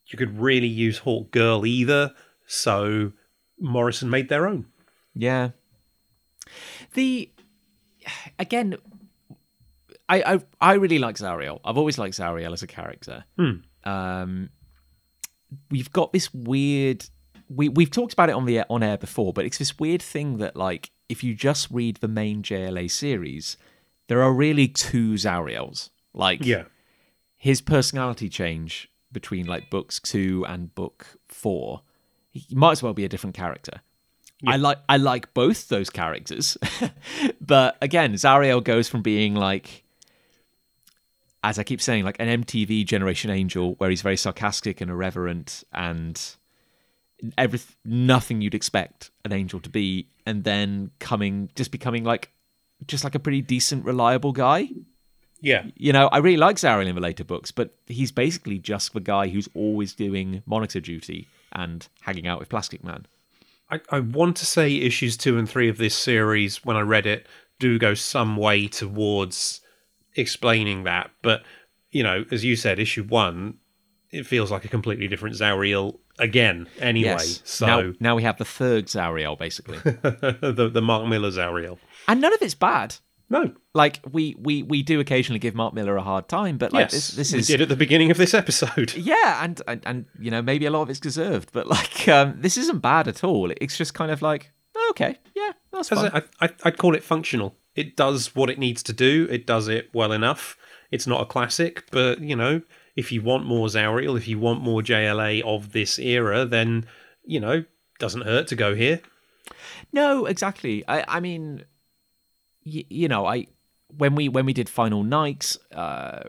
you could really use Hawk Girl either. So Morrison made their own. Yeah. The again, I I, I really like Zauriel. I've always liked Zauriel as a character. Um, we've got this weird. We we've talked about it on the on air before, but it's this weird thing that like if you just read the main JLA series, there are really two Zauriels. Like Yeah. his personality change between like books two and book four, he might as well be a different character. I like I like both those characters, but again, Zauriel goes from being like, as I keep saying, like an MTV Generation Angel, where he's very sarcastic and irreverent and every nothing you'd expect an angel to be, and then coming just becoming like just like a pretty decent, reliable guy. Yeah. You know, I really like Zauriel in the later books, but he's basically just the guy who's always doing monitor duty and hanging out with Plastic Man. I, I want to say issues two and three of this series, when I read it, do go some way towards explaining that. But, you know, as you said, issue one, it feels like a completely different Zauriel again, anyway. Yes. So, Now, now we have the third Zauriel, basically. the, the Mark Millar Zauriel. And none of it's bad. No. Like, we, we, we do occasionally give Mark Millar a hard time, but like yes. this, this we is. did at the beginning of this episode. Yeah, and, and, and, you know, maybe a lot of it's deserved, but like, um, this isn't bad at all. It's just kind of like, oh, okay, yeah, that's fine. I, I, I'd call it functional. It does what it needs to do. It does it well enough. It's not a classic, but you know, if you want more Zauriel, if you want more JLA of this era, then you know, doesn't hurt to go here. No, exactly. I, I mean, y- you know, I when we when we did Final Nights, uh,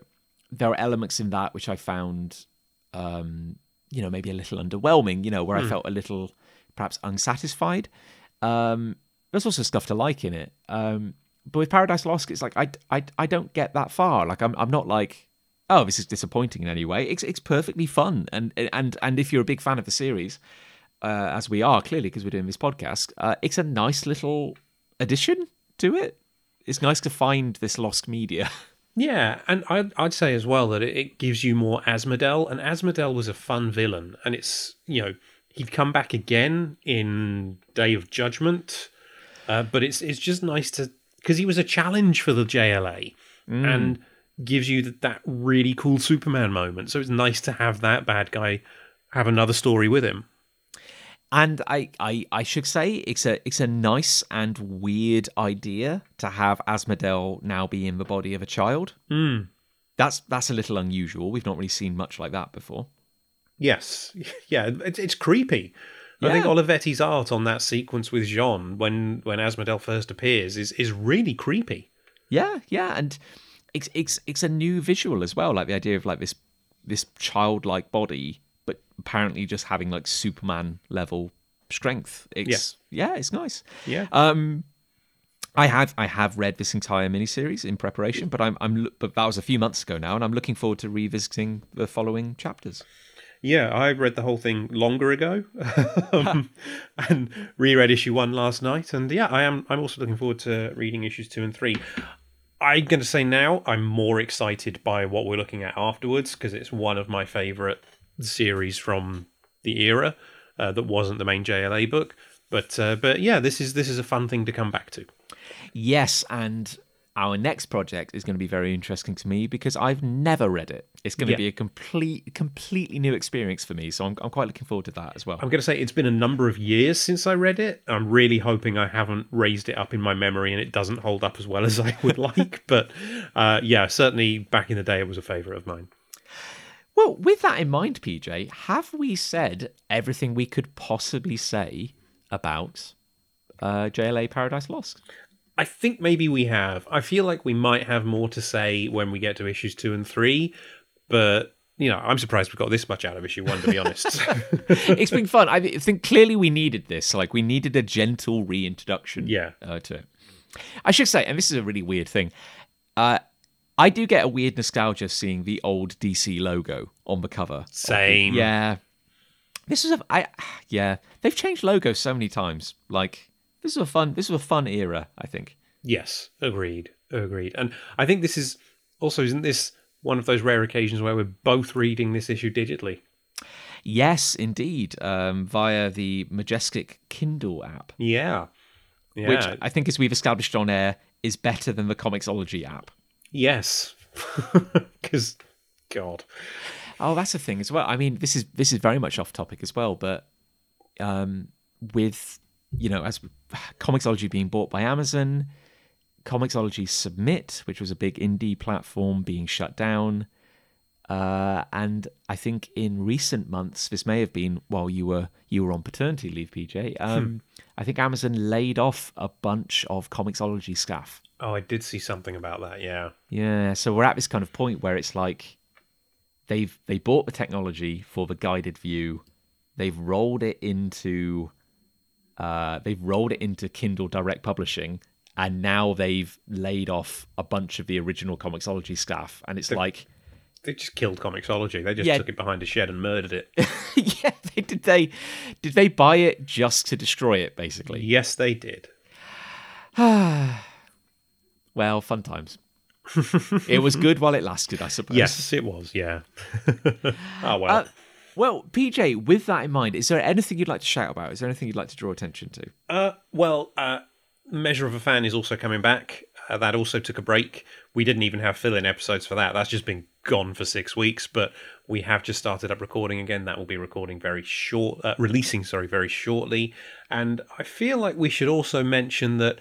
there are elements in that which I found, um, you know, maybe a little underwhelming. You know, where I felt a little perhaps unsatisfied. Um, there's also stuff to like in it. Um, but with Paradise Lost, it's like I, I, I don't get that far. Like I'm I'm not like oh this is disappointing in any way. It's it's perfectly fun and and and if you're a big fan of the series, uh, as we are clearly because we're doing this podcast, uh, it's a nice little addition to it. It's nice to find this lost media. Yeah, and I'd, I'd say as well that it, it gives you more Asmodel, and Asmodel was a fun villain, and it's you know he'd come back again in Day of Judgment, uh, but it's it's just nice to because he was a challenge for the JLA and gives you that, that really cool Superman moment. So it's nice to have that bad guy have another story with him. And I, I, I should say it's a it's a nice and weird idea to have Asmodel now be in the body of a child. Mm. That's that's a little unusual. We've not really seen much like that before. Yes, yeah, it's, it's creepy. I think Olivetti's art on that sequence with J'onn when when Asmodel first appears is is really creepy. Yeah, yeah, and it's it's it's a new visual as well. Like the idea of like this this childlike body, apparently just having like Superman level strength. It's yeah, it's nice. Yeah. Um, I have I have read this entire miniseries in preparation, but I'm I'm but that was a few months ago now, and I'm looking forward to revisiting the following chapters. Yeah, I read the whole thing longer ago, um, and reread issue one last night. And yeah, I am. I'm also looking forward to reading issues two and three. I'm going to say now I'm more excited by what we're looking at afterwards because it's one of my favorite series from the era uh, that wasn't the main JLA book. But uh, but yeah, this is this is a fun thing to come back to. Yes, and our next project is going to be very interesting to me because I've never read it. It's going to Yeah. be a complete completely new experience for me, so I'm I'm quite looking forward to that as well. I'm going to say it's been a number of years since I read it. I'm really hoping I haven't raised it up in my memory and it doesn't hold up as well as I would like. But uh, yeah, certainly back in the day, it was a favourite of mine. Well, with that in mind, PJ, have we said everything we could possibly say about uh, JLA Paradise Lost? I think maybe we have. I feel like we might have more to say when we get to issues two and three, but you know, I'm surprised we got this much out of issue one, to be honest. it's been fun. I think clearly we needed this. Like we needed a gentle reintroduction. Yeah. uh, to it. I should say, and this is a really weird thing. Uh, I do get a weird nostalgia seeing the old DC logo on the cover. Same. Yeah. This is a I yeah, they've changed logos so many times. Like this is a fun this is a fun era, I think. Yes, agreed, agreed. And I think this is also isn't this one of those rare occasions where we're both reading this issue digitally? Yes, indeed, um, via the Majestic Kindle app, Yeah. Yeah. which I think, as we've established on air, is better than the Comixology app. Yes. Because, God. Oh, that's a thing as well. I mean, this is this is very much off topic as well, but um, with you know, as Comixology being bought by Amazon, Comixology Submit, which was a big indie platform, being shut down, uh, and I think in recent months, this may have been while you were you were on paternity leave, PJ. Um, I think Amazon laid off a bunch of Comixology staff. Oh, I did see something about that. Yeah. Yeah, so we're at this kind of point where it's like they've they bought the technology for the guided view, they've rolled it into uh, they've rolled it into Kindle Direct Publishing, and now they've laid off a bunch of the original Comixology staff, and it's like, They just killed Comixology. They just Yeah. took it behind a shed and murdered it. yeah, they, did they did they buy it just to destroy it, basically? yes, they did. Well, fun times. it was good while it lasted, I suppose. Yes, it was. Yeah. oh, well. Uh, well, PJ, with that in mind, is there anything you'd like to shout about? Is there anything you'd like to draw attention to? Uh, well, uh, Measure of a Fan is also coming back. Uh, that also took a break. We didn't even have fill in episodes for that. That's just been gone for six weeks, but we have just started up recording again. That will be recording very short, uh, releasing, sorry, very shortly. And I feel like we should also mention that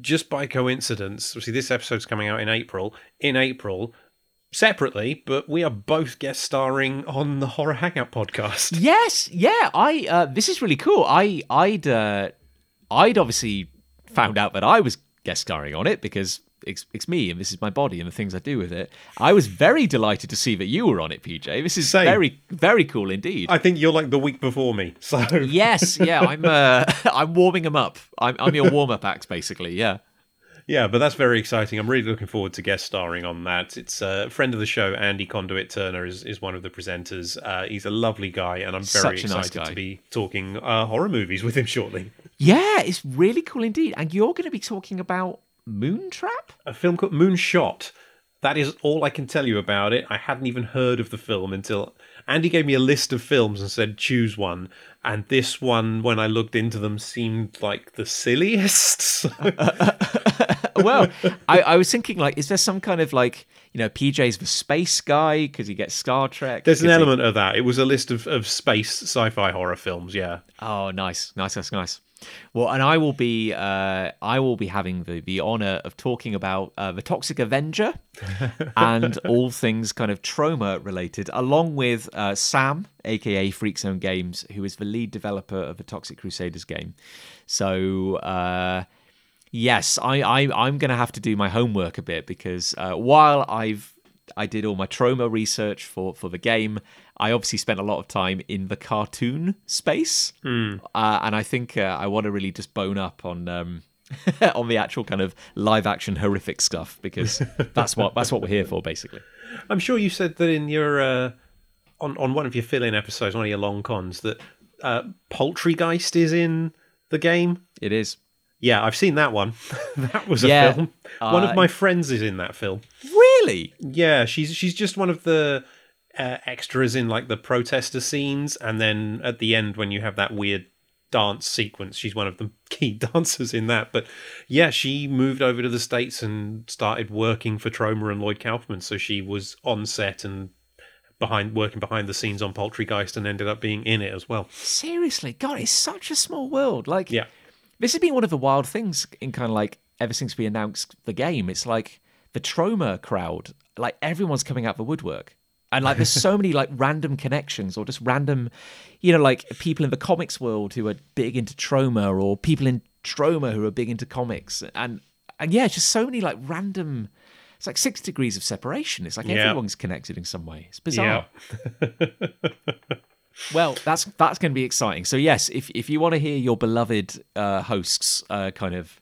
just by coincidence, see, this episode's coming out in April. In April, separately, but we are both guest starring on the Horror Hangout podcast. Yes, yeah. I uh, this is really cool. I I'd uh, I'd obviously found out that I was guest starring on it because it's, it's me and this is my body and the things I do with it. I was very delighted to see that you were on it, PJ. This is Same. very very cool indeed. I think you're like the week before me, so yes, yeah. I'm uh, I'm warming them up. I'm I'm your warm up act basically. Yeah. Yeah, but that's very exciting. I'm really looking forward to guest starring on that. It's a friend of the show, Andy Conduit Turner, is, is one of the presenters. Uh, he's a lovely guy, and I'm very Such a nice excited to be talking uh, horror movies with him shortly. Yeah, it's really cool indeed. And you're going to be talking about Moontrap? A film called Moonshot. That is all I can tell you about it. I hadn't even heard of the film until Andy gave me a list of films and said choose one. And this one, when I looked into them, seemed like the silliest. So- well, I, I was thinking, like, is there some kind of like, you know, PJ's the space guy because he gets Star Trek? There's an 'Cause he- element of that. It was a list of, of space sci-fi horror films. Yeah. Oh, nice, nice, nice, nice. Well, and I will be, uh, I will be having the the honor of talking about uh, the Toxic Avenger and all things kind of Troma related, along with uh, Sam, aka Freak Zone Games, who is the lead developer of the Toxic Crusaders game. So. Uh, Yes, I, I I'm gonna have to do my homework a bit because uh, while I've I did all my Troma research for for the game, I obviously spent a lot of time in the cartoon space, uh, and I think uh, I want to really just bone up on um, on the actual kind of live action horrific stuff because that's what that's what we're here for basically. I'm sure you said that in your uh, on on one of your fill-in episodes, one of your long cons, that uh, Poultrygeist is in the game. It is Yeah, I've seen that one. that was a Yeah, film. one uh, of my friends is in that film. really Yeah, she's she's just one of the uh, extras in like the protester scenes, and then at the end when you have that weird dance sequence, she's one of the key dancers in that. But yeah, she moved over to the states and started working for Troma and Lloyd Kaufman, so she was on set and behind working behind the scenes on Poultrygeist, and ended up being in it as well. seriously, God, it's such a small world. Like Yeah. this has been one of the wild things in kind of like ever since we announced the game. It's like the Troma crowd, like everyone's coming out the woodwork. And like there's so many like random connections or just random, you know, like people in the comics world who are big into Troma or people in Troma who are big into comics. And and yeah, it's just so many like random it's like six degrees of separation. It's like Yeah. everyone's connected in some way. It's bizarre. Well, that's that's going to be exciting. So yes, if if you want to hear your beloved uh, hosts uh, kind of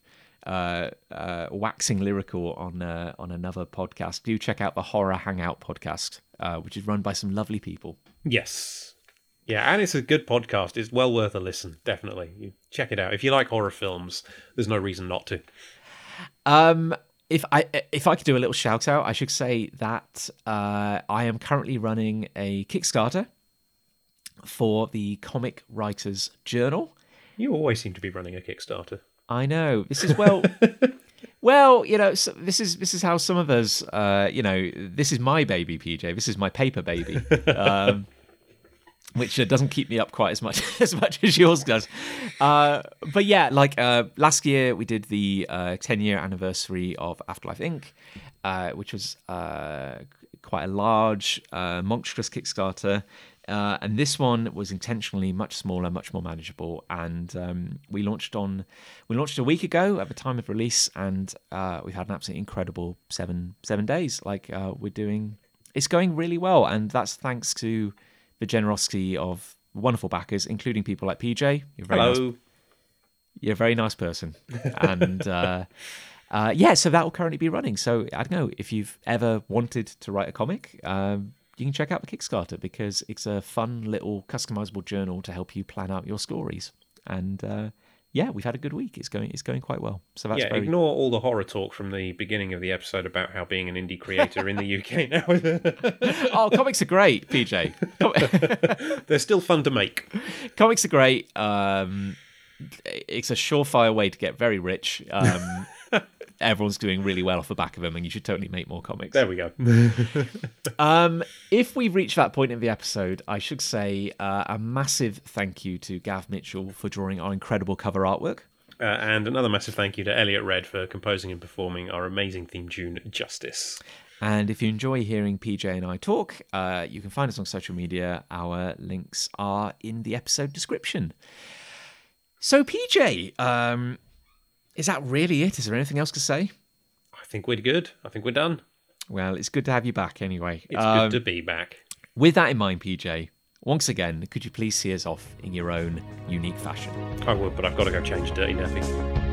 uh, uh, waxing lyrical on uh, on another podcast, do check out the Horror Hangout podcast, uh, which is run by some lovely people. Yes. Yeah, and it's a good podcast. It's well worth a listen, definitely. You check it out. If you like horror films, there's no reason not to. Um, if I if I could do a little shout out, I should say that uh, I am currently running a Kickstarter for the Comic Writers Journal. You always seem to be running a Kickstarter. I know this is well. Well, you know, so this is this is how some of us, uh, you know, this is my baby, PJ. This is my paper baby, um, which uh, doesn't keep me up quite as much as much as yours does. Uh, but yeah, like uh, last year we did the uh, 10 year anniversary of Afterlife Inc., uh, which was uh, quite a large, uh, monstrous Kickstarter. Uh, and this one was intentionally much smaller, much more manageable. And um, we launched on, we launched a week ago at the time of release, and uh, we've had an absolutely incredible seven seven days. Like uh, we're doing, it's going really well, and that's thanks to the generosity of wonderful backers, including people like PJ. You're very nice Hello. you're a very nice person and uh, uh, yeah so that will currently be running so i don't know if you've ever wanted to write a comic um, you can check out the kickstarter because it's a fun little customizable journal to help you plan out your stories. And uh, yeah we've had a good week. It's going it's going quite well. So that's Yeah, very ignore all the horror talk from the beginning of the episode about how being an indie creator in the UK now. oh comics are great pj Com- They're still fun to make. comics are great. Um, it's a surefire way to get very rich. Um, everyone's doing really well off the back of them and you should totally make more comics There we go. Um, if we've reached that point in the episode, I should say uh, a massive thank you to Gav Mitchell for drawing our incredible cover artwork. Uh, and another massive thank you to Eliot Red for composing and performing our amazing theme tune, Justice. And if you enjoy hearing PJ and I talk, uh, you can find us on social media. Our links are in the episode description. So, PJ, um, is that really it? Is there anything else to say? I think we're good. I think we're done. Well, it's good to have you back anyway. It's Um, good to be back. with that in mind, PJ, once again, could you please see us off in your own unique fashion? I would, but I've got to go change Dirty Nappy.